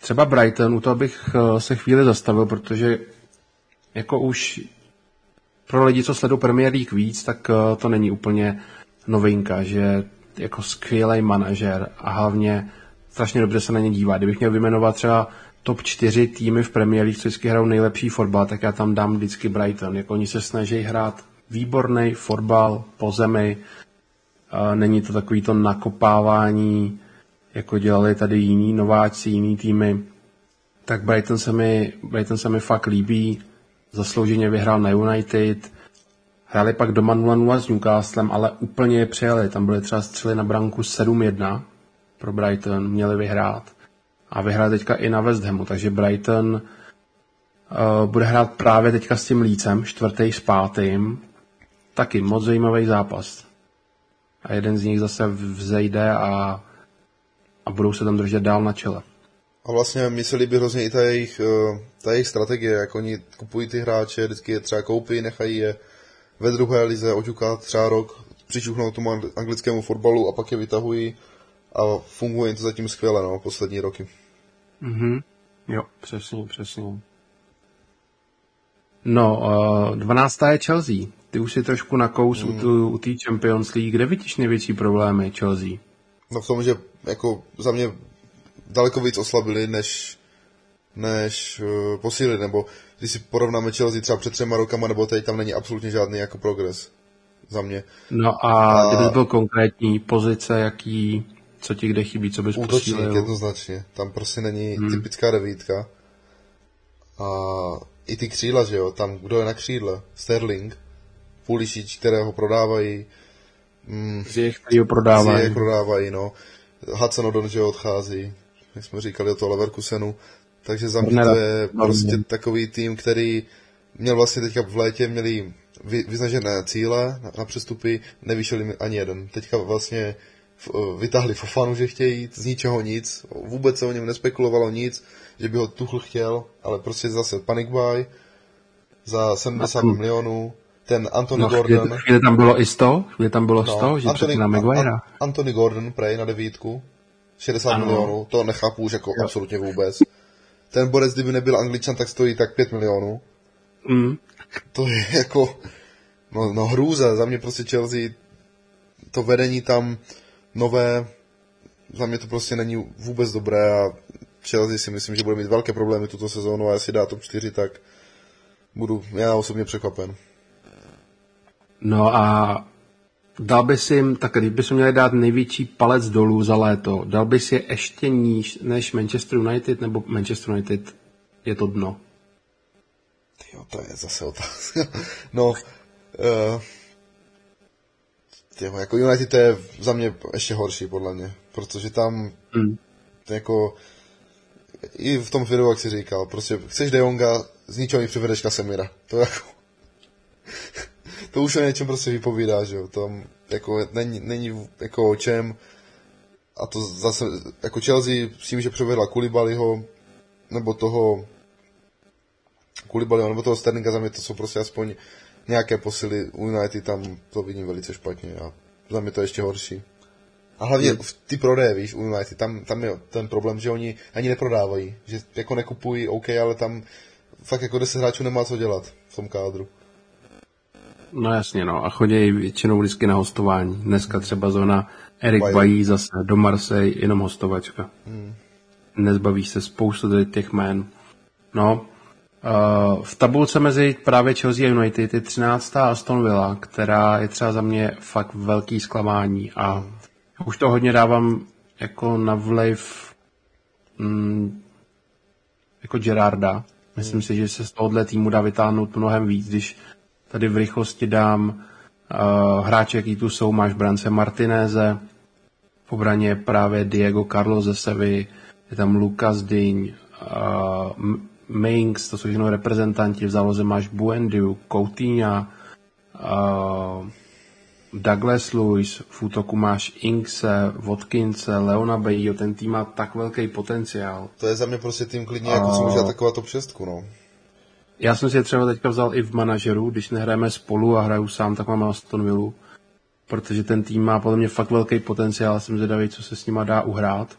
Třeba Brighton, u toho bych eh, se chvíli zastavil, protože jako už pro lidi, co sledují Premier League víc, tak eh, to není úplně novinka, že jako skvělý manažer a hlavně strašně dobře se na ně dívá. Kdybych měl vyjmenovat třeba top 4 týmy v Premier League, co vždycky hrajou nejlepší fotbal, tak já tam dám vždycky Brighton. Jako oni se snaží hrát výborný fotbal po zemi, není to takový to nakopávání, jako dělali tady jiní nováci, jiní týmy. Tak Brighton se mi, Brighton se mi fakt líbí, zaslouženě vyhrál na United, hráli pak doma 0-0 s Newcastlem, ale úplně je přijeli. Tam byly třeba střely na branku 7-1 pro Brighton, měli vyhrát. A vyhrál teďka i na West Hamu, takže Brighton uh, bude hrát právě teďka s tím lícem, čtvrtý s pátým. Taky moc zajímavý zápas. A jeden z nich zase vzejde a, a budou se tam držet dál na čele. A vlastně mi se líbí hrozně i ta jejich, eh, ta jejich strategie, jak oni kupují ty hráče, vždycky je třeba koupí, nechají je ve druhé lize oťukat třeba rok, přičuchnou tomu anglickému fotbalu a pak je vytahují a funguje to zatím skvěle, no, poslední roky. Mhm, jo, přesně, přesně. No, uh, 12. je Chelsea. Ty už si trošku nakous mm. u té Champions League. Kde vidíš největší problémy Chelsea? No v tom, že jako za mě daleko víc oslabili, než, než uh, posílili, nebo když si porovnáme Chelsea třeba před třema rokama, nebo teď tam není absolutně žádný jako progres za mě. No a, a... kdyby byl konkrétní pozice, jaký, co ti kde chybí, co bys Útočník posílil? jednoznačně, tam prostě není hmm. typická devítka. A i ty křídla, že jo, tam kdo je na křídle? Sterling, Pulisic, kterého prodávají. Mm, Ziyech, který ho prodávají. Ziyech prodávají, no. Hudson Odon, že odchází, jak jsme říkali o toho Leverkusenu. Takže za mě to je prostě takový tým, který měl vlastně teďka v létě, měli vy, vyznažené cíle na, na přestupy, nevyšel jim ani jeden. Teďka vlastně vytáhli Fofanu, že chtějí jít, z ničeho nic, vůbec se o něm nespekulovalo nic, že by ho Tuchl chtěl, ale prostě zase panic buy za 70 no, milionů, ten Anthony no, Gordon. Chvíli, chvíli tam bylo i 100, chvíli tam bylo 100, no, že Anthony, na Maguire. An, Anthony Gordon prej na devítku, 60 ano. milionů, to nechápu už jako jo. absolutně vůbec. Ten borec, kdyby nebyl angličan, tak stojí tak 5 milionů. Mm. To je jako, no, no hrůza, za mě prostě Chelsea, to vedení tam nové, za mě to prostě není vůbec dobré a Chelsea si myslím, že bude mít velké problémy tuto sezónu a jestli dá top 4, tak budu já osobně překvapen. No a dal bys jim, tak když bys měli dát největší palec dolů za léto, dal bys je ještě níž než Manchester United, nebo Manchester United je to dno? Jo, to je zase otázka. no, uh, tyjo, jako United to je za mě ještě horší, podle mě, protože tam mm. jako i v tom videu, jak jsi říkal, prostě chceš De Jonga, z ničeho mi přivedeš Kasemira. To jako to už o něčem prostě vypovídá, že jo, tam jako není, není jako o čem a to zase, jako Chelsea s tím, že převedla Kulibaliho, nebo toho Kulibaliho, nebo toho Sterlinga, za mě to jsou prostě aspoň nějaké posily United, tam to vidím velice špatně a za mě to ještě horší. A hlavně hmm. ty prodeje, víš, u United, tam, tam je ten problém, že oni ani neprodávají, že jako nekupují, OK, ale tam fakt jako 10 hráčů nemá co dělat v tom kádru. No jasně, no. A chodí většinou vždycky na hostování. Dneska třeba zóna Erik Bají zase do Marseille, jenom hostovačka. Hmm. Nezbavíš se spoustu těch jmén. No, Uh, v tabulce mezi právě Chelsea a United je 13. Aston Villa, která je třeba za mě fakt velký zklamání a už to hodně dávám jako na vliv mm, jako Gerarda. Myslím hmm. si, že se z tohohle týmu dá vytáhnout mnohem víc, když Tady v rychlosti dám uh, hráče, jaký tu jsou. Máš brance Martinéze, v obraně právě Diego Carlos ze Sevy, je tam Lukas Dyň, uh, Minks, to jsou všechno reprezentanti, v záloze máš Buendiu, Coutinho, uh, Douglas Lewis, v útoku máš Inkse, Watkinse, Leona Bayo, ten tým má tak velký potenciál. To je za mě prostě tým klidně, jako si může atakovat top 6, no. Já jsem si je třeba teďka vzal i v manažeru, když nehrajeme spolu a hraju sám, tak mám Aston Villa, protože ten tým má podle mě fakt velký potenciál, jsem zvědavý, co se s nima dá uhrát.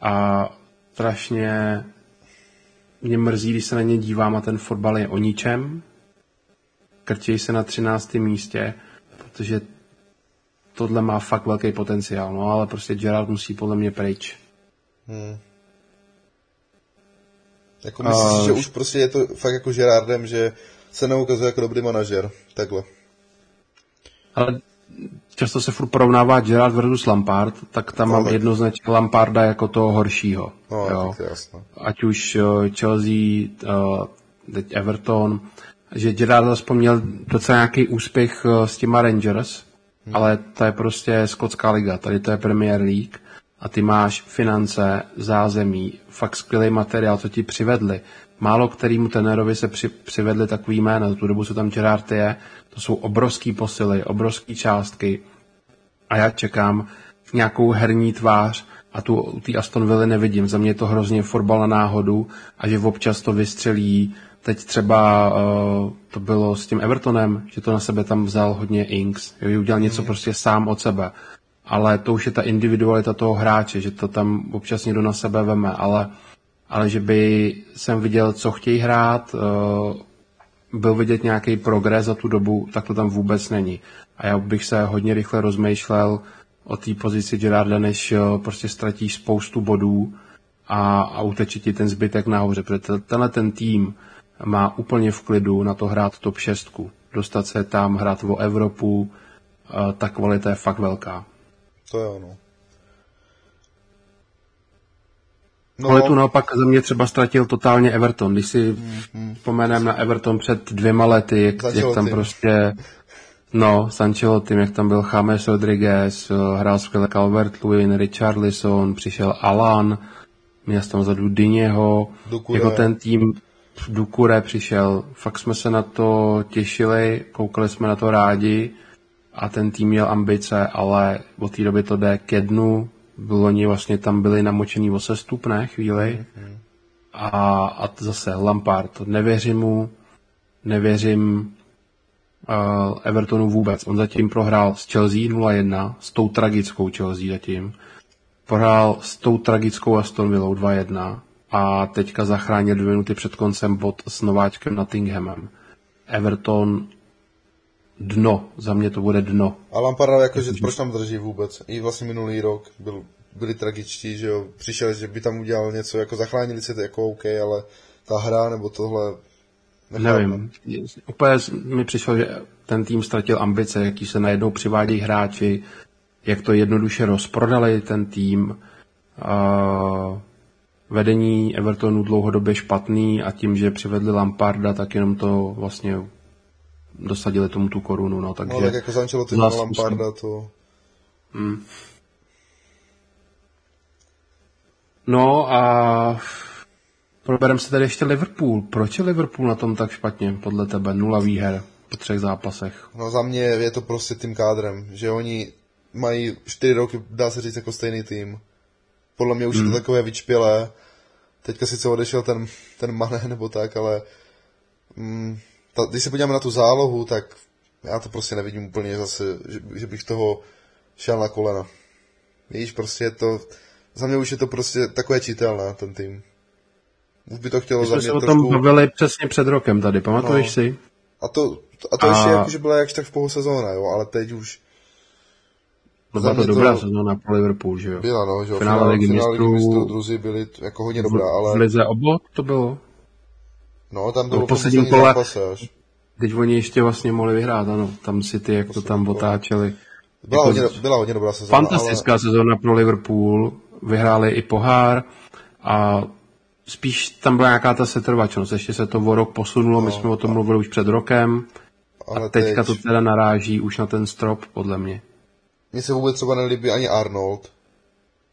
A strašně mě mrzí, když se na ně dívám a ten fotbal je o ničem. Krčej se na 13. místě, protože tohle má fakt velký potenciál, no ale prostě Gerard musí podle mě pryč. Hmm. Jako myslíš, uh, že už prostě je to fakt jako Gerardem, že se neukazuje jako dobrý manažer, takhle. Ale často se furt porovnává Gerard versus Lampard, tak tam no, mám tak. jednoznačně Lamparda jako toho horšího. No, jo. Tak. Ať už uh, Chelsea, uh, teď Everton, že Gerard aspoň měl docela nějaký úspěch uh, s těma Rangers, hmm. ale to je prostě skotská liga, tady to je Premier League a ty máš finance, zázemí, fakt skvělý materiál, co ti přivedli. Málo kterýmu tenerovi se při, přivedli takový jména, tu dobu, co tam Gerard je, to jsou obrovský posily, obrovské částky a já čekám nějakou herní tvář a tu u té Aston Villa nevidím. Za mě je to hrozně fotbal na náhodu a že občas to vystřelí. Teď třeba uh, to bylo s tím Evertonem, že to na sebe tam vzal hodně Inks, jo, udělal něco mm. prostě sám od sebe ale to už je ta individualita toho hráče, že to tam občas někdo na sebe veme, ale, ale že by jsem viděl, co chtějí hrát, uh, byl vidět nějaký progres za tu dobu, tak to tam vůbec není. A já bych se hodně rychle rozmýšlel o té pozici Gerarda, než uh, prostě ztratíš spoustu bodů a, a uteče ti ten zbytek nahoře, protože tenhle ten tým má úplně v klidu na to hrát top 6. Dostat se tam, hrát o Evropu, ta kvalita je fakt velká. To je ono. No. Ale tu naopak za mě třeba ztratil totálně Everton. Když si mm-hmm. vzpomenem na Everton před dvěma lety, jak, jak tam prostě No, Sancho tím, jak tam byl James Rodriguez, hrál skvěle Calvert Lewin, Richarlison, přišel Alan, měl tam vzadu Dyněho, jako ten tým Dukure přišel. Fakt jsme se na to těšili, koukali jsme na to rádi a ten tým měl ambice, ale od té doby to jde ke dnu. Bylo oni vlastně tam byli namočený o sestupné chvíli. Mm-hmm. A, a zase Lampard, nevěřím mu, nevěřím uh, Evertonu vůbec. On zatím prohrál s Chelsea 0-1, s tou tragickou Chelsea zatím. Prohrál s tou tragickou Aston Villou 2-1 a teďka zachránil dvě minuty před koncem bod s nováčkem Nottinghamem. Everton dno, za mě to bude dno. A Lamparda jakože proč tam drží vůbec? I vlastně minulý rok byl, byli tragičtí, že jo, přišel, že by tam udělal něco, jako zachránili se to jako OK, ale ta hra nebo tohle. Nevím. Úplně mi přišlo, že ten tým ztratil ambice, jaký se najednou přivádějí hráči, jak to jednoduše rozprodali ten tým. A vedení Evertonu dlouhodobě špatný a tím, že přivedli Lamparda, tak jenom to vlastně dosadili tomu tu korunu, no, takže... No, tak jako zančilo ty Lamparda, to... Hmm. No a probereme se tady ještě Liverpool. Proč je Liverpool na tom tak špatně, podle tebe? Nula výher po třech zápasech. No za mě je to prostě tím kádrem, že oni mají čtyři roky, dá se říct, jako stejný tým. Podle mě už hmm. je to hmm. takové vyčpělé. Teďka sice odešel ten, ten Mané nebo tak, ale mm, ta, když se podíváme na tu zálohu, tak já to prostě nevidím úplně zase, že, že bych toho šel na kolena. Víš, prostě je to, za mě už je to prostě takové čitelné, ten tým. Už by to chtělo My za mě se trošku... o tom bavili přesně před rokem tady, pamatuješ no. si? A to, a to a... ještě jako, že byla jakž tak v půl sezóna, jo, ale teď už... No byla to dobrá to... sezóna pro Liverpool, že jo? Byla, no, že jo. Finále, finále ligy mistrů, druzí byli jako hodně dobrá, ale... V lize obok to bylo? No, tam bylo no, poslední kole. Až. Teď oni ještě vlastně mohli vyhrát, ano. Tam si ty, jak to tam otáčeli. Byla, jako, hodně, byla hodně dobrá sezóna. Fantastická ale... sezóna pro Liverpool. Vyhráli i pohár a spíš tam byla nějaká ta setrvačnost. Ještě se to o rok posunulo, no, my jsme o tom mluvili už před rokem. Ale a teďka teď... to teda naráží už na ten strop, podle mě. Mně se vůbec třeba nelíbí ani Arnold.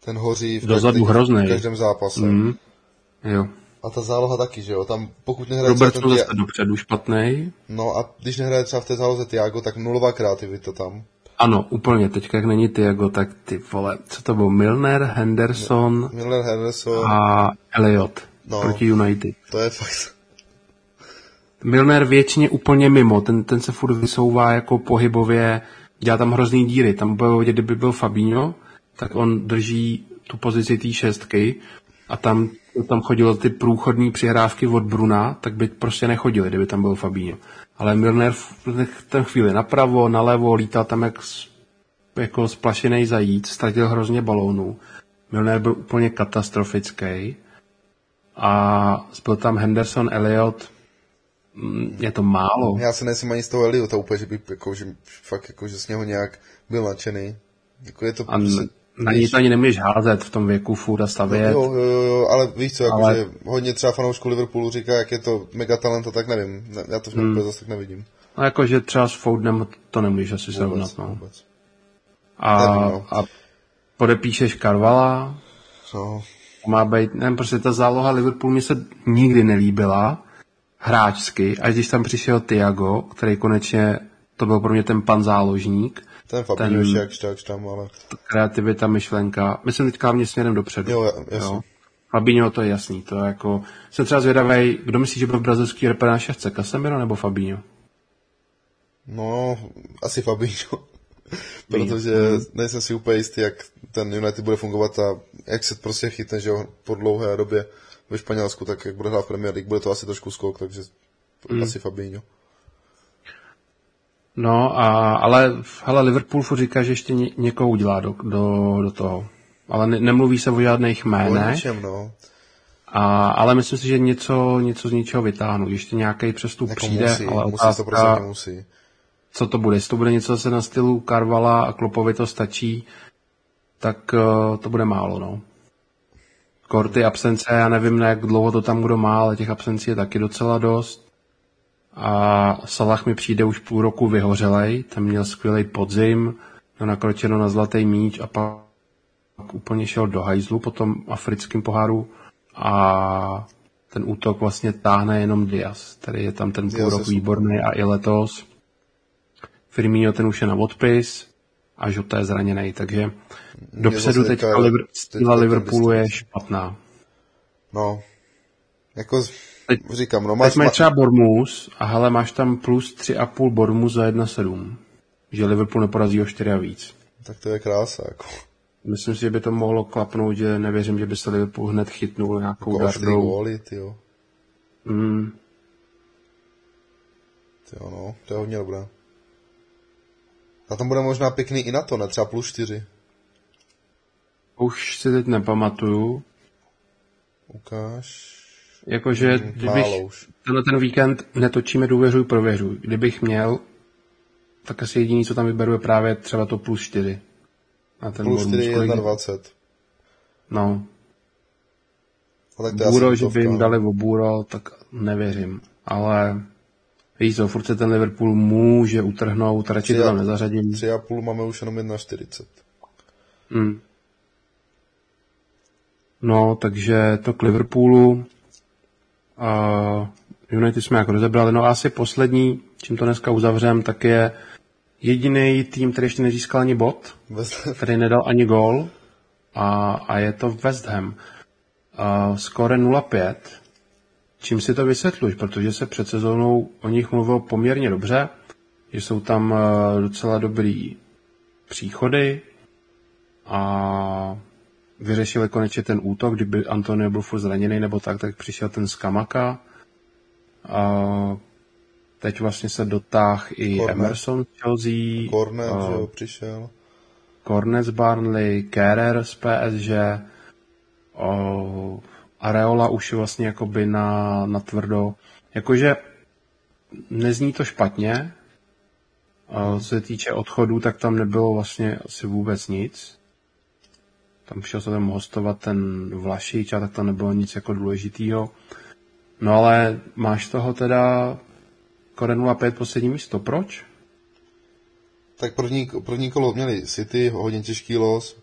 Ten hoří v, každý, v každém zápase. Mm. Jo. A ta záloha taky, že jo? Tam pokud nehraje Robertson zase Tia... dopředu špatný. No a když nehraje třeba v té záloze Tiago, tak nulová kreativita tam. Ano, úplně. Teďka, jak není Tiago, tak ty vole, co to bylo? Milner, Henderson, Milner, Henderson a Elliot no, proti United. To je fakt. Milner většině úplně mimo, ten, ten se furt vysouvá jako pohybově, dělá tam hrozný díry. Tam bylo vidět, kdyby byl Fabinho, tak on drží tu pozici té šestky a tam, tam chodilo ty průchodní přihrávky od Bruna, tak by prostě nechodili, kdyby tam byl Fabinho. Ale Milner v ten chvíli napravo, nalevo, lítal tam jak, jako splašený zajíc, ztratil hrozně balónů. Milner byl úplně katastrofický. A byl tam Henderson, Elliot, je to málo. Já se nejsem ani z toho Eliota úplně, že by jako, že fakt jako, že z něho nějak byl nadšený. Jako je to a prostě, na ní to ani nemůžeš házet v tom věku furt a stavět. Jo, jo, jo, ale víš co, jako, ale... že hodně třeba fanoušků Liverpoolu říká, jak je to megatalent, tak nevím. Já to v něm hmm. zase tak nevidím. No jakože třeba s Foudnem to nemůžeš asi vůbec, srovnat, no. Vůbec. A, nevím, no. a podepíšeš Karvala, no. má být, nevím, prostě ta záloha Liverpoolu mi se nikdy nelíbila hráčsky, až když tam přišel Tiago, který konečně, to byl pro mě ten pan záložník, ten Fabinho ten, jak tak tam, ale... Kreativita, myšlenka. Myslím teďka mě směrem dopředu. Jo, jasně. Jo. Fabinho, to je jasný. To je jako... Jsem třeba zvědavý, kdo myslí, že byl v brazilský repre na šestce? Casemiro nebo Fabinho? No, asi Fabinho. Protože nejsem si úplně jistý, jak ten United bude fungovat a jak se prostě chytne, že jo, po dlouhé době ve Španělsku, tak jak bude hrát Premier League, bude to asi trošku skok, takže hmm. asi Fabinho. No, a, ale hele, Liverpool říká, že ještě ně, někoho udělá do, do, do toho. Ale ne, nemluví se o žádných jménech. Ničem, no. A, ale myslím si, že něco, něco z ničeho vytáhnu. Ještě nějaký přestup jako přijde, musí, ale musí otázka, to prostě musí. Co to bude? Jestli to bude něco zase na stylu Karvala a Klopovi to stačí, tak uh, to bude málo, no. Korty, absence, já nevím, jak dlouho to tam kdo má, ale těch absencí je taky docela dost a Salah mi přijde už půl roku vyhořelej, tam měl skvělý podzim, měl nakročeno na zlatý míč a pak úplně šel do hajzlu po tom africkém poháru a ten útok vlastně táhne jenom Diaz, který je tam ten půl rok výborný a i letos. Firmino ten už je na odpis a Žota je zraněný, takže dopředu teďka Liver, Liverpoolu je špatná. No, jako Teď, říkám, no máš... Teď máš třeba Bormus a hele, máš tam plus 3,5 Bormus za 1,7. Že Liverpool neporazí o 4 a víc. Tak to je krása, jako. Myslím si, že by to mohlo klapnout, že nevěřím, že by se Liverpool hned chytnul nějakou jako dardou. góly, tyjo. Mm. Tyjo, no, to je hodně dobré. A tam bude možná pěkný i na to, ne? Třeba plus 4. Už si teď nepamatuju. Ukáž. Jakože, hmm, kdybych tenhle ten víkend netočíme důvěřuj, prověřuj. Kdybych měl, tak asi jediný, co tam vyberu, je právě třeba to plus 4. A ten plus 4 je 21. No. A tak to Bůro, že by jim dali o Bůro, tak nevěřím. Ale víš co, furt se ten Liverpool může utrhnout, radši to tam nezařadím. 3,5 máme už jenom 1,40. Hmm. No, takže to k Liverpoolu. Uh, United jsme jako rozebrali. No a asi poslední, čím to dneska uzavřem, tak je jediný tým, který ještě nezískal ani bod, který nedal ani gol a, a je to West Ham. Uh, skore 0-5. Čím si to vysvětluš? Protože se před sezónou o nich mluvil poměrně dobře, že jsou tam uh, docela dobrý příchody a vyřešili konečně ten útok, kdyby Antonio byl furt zraněný nebo tak, tak přišel ten Skamaka. A teď vlastně se dotáh i Cornet. Emerson Chelsea. Cornet, uh, že jo, přišel. Cornet z Barnley, Kerrer z PSG, uh, Areola už vlastně jakoby na, na tvrdo. Jakože nezní to špatně, uh, co se týče odchodů, tak tam nebylo vlastně asi vůbec nic tam šel se tam hostovat ten Vlašič a tak to nebylo nic jako důležitýho. No ale máš toho teda Kore 05 poslední místo, proč? Tak první, první kolo měli City, hodně těžký los,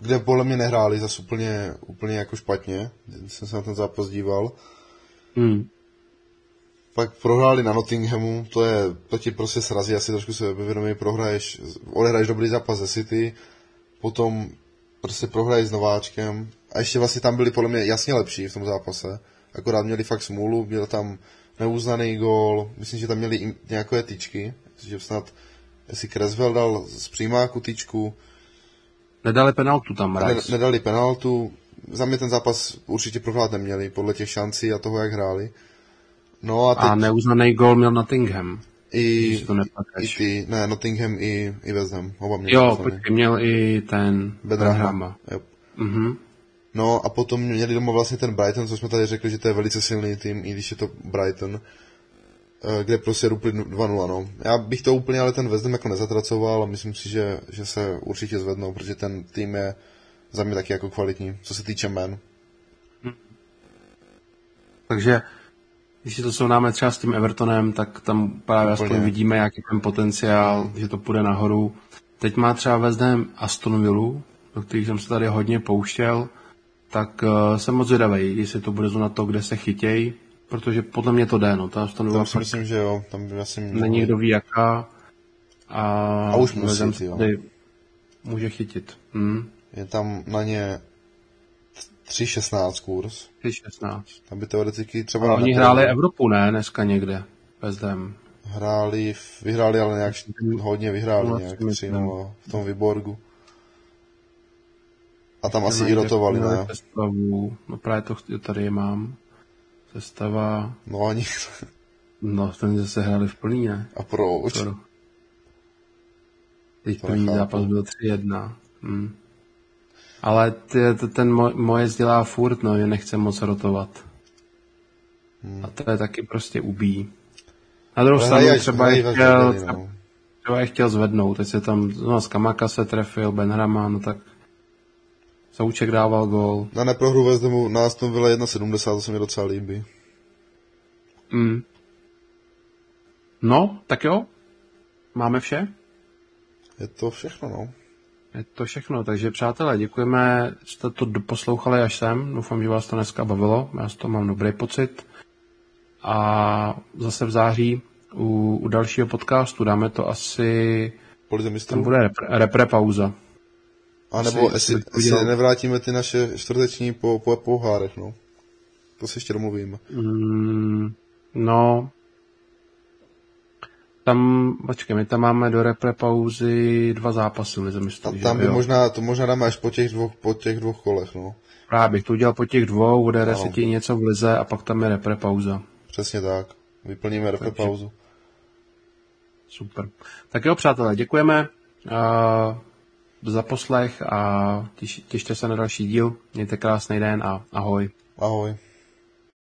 kde podle mě nehráli zase úplně, úplně jako špatně, když jsem se na ten zápas díval. Hmm. Pak prohráli na Nottinghamu, to je, to ti prostě srazí asi trošku sebevědomí, prohraješ, odehraješ dobrý zápas ze City, potom prostě prohraješ s Nováčkem. A ještě vlastně tam byli podle mě jasně lepší v tom zápase, akorát měli fakt smůlu, byl tam neuznaný gól, myslím, že tam měli i nějaké tyčky, že snad, jestli Creswell dal z přímáku tyčku, Nedali penaltu tam, ne, nedali penaltu, za mě ten zápas určitě prohrát neměli, podle těch šancí a toho, jak hráli. No a teď A neuznaný gol měl Nottingham. I, to i ty, ne, Nottingham i, i West Ham, oba měli Jo, počkej, měl i ten Benrahma. Mhm. No a potom měli doma vlastně ten Brighton, co jsme tady řekli, že to je velice silný tým, i když je to Brighton, eh, kde prostě rupli 2-0, no. Já bych to úplně ale ten West Ham jako nezatracoval a myslím si, že, že se určitě zvednou, protože ten tým je za mě taky jako kvalitní, co se týče men. Takže když to srovnáme třeba s tím Evertonem, tak tam právě Úplně. aspoň vidíme, jaký ten potenciál, že to půjde nahoru. Teď má třeba West Ham Aston Villa, do kterých jsem se tady hodně pouštěl, tak uh, jsem moc zvědavý, jestli to bude na to, kde se chytěj, protože podle mě to jde, no, ta Aston Villa Tam si myslím, že jo, tam asi není kdo ví jaká. A, A už musí, jo. může chytit. Hmm. je tam na ně 3.16 kurz, 16. tam by teoreticky třeba... Ale oni nepo- hráli Evropu, ne? Dneska někde. West Ham. Hráli, v- vyhráli, ale nějak hodně vyhráli, No, nějak si myslím. 3 v tom Vyborgu. A tam asi i rotovali, ne? Sestavu. No právě to tady je mám. Sestava. No ani. No, ten zase hráli v plný, ne? A proč? Teď první zápas byl 3-1. Hmm. Ale ty, ten mo- moje dělá furt, no, že nechce moc rotovat. Hmm. A to je taky prostě ubíjí. Na druhou stranu třeba je chtěl, no. třeba je chtěl zvednout, teď se tam, no, z Kamaka se trefil, Benrama, no tak Souček dával gól. Na neprohru Hamu na Aston Villa 1,70, to se mi docela líbí. Mm. No, tak jo. Máme vše? Je to všechno, no. Je to všechno, takže přátelé, děkujeme, že jste to poslouchali až sem. Doufám, že vás to dneska bavilo. Já z toho mám dobrý pocit. A zase v září u, u dalšího podcastu dáme to asi... Tam bude repre, repre pauza. A nebo asi- jestli, asi jestli udělám. nevrátíme ty naše čtvrteční po, po pohárech, no. To si ještě domluvíme. Mm, no, tam, počkej, my tam máme do repre pauzy dva zápasy Lize mistrů, Tam, tam by jo? možná, to možná dáme až po těch dvou, po těch dvou kolech, no. Právě bych to udělal po těch dvou, odehraje Ano. se ti něco v Lize a pak tam je repre pauza. Přesně tak. Vyplníme repre Takže- pauzu. Super. Tak jo, přátelé, děkujeme uh, za poslech a těš, těšte se na další díl. Mějte krásný den a ahoj. Ahoj.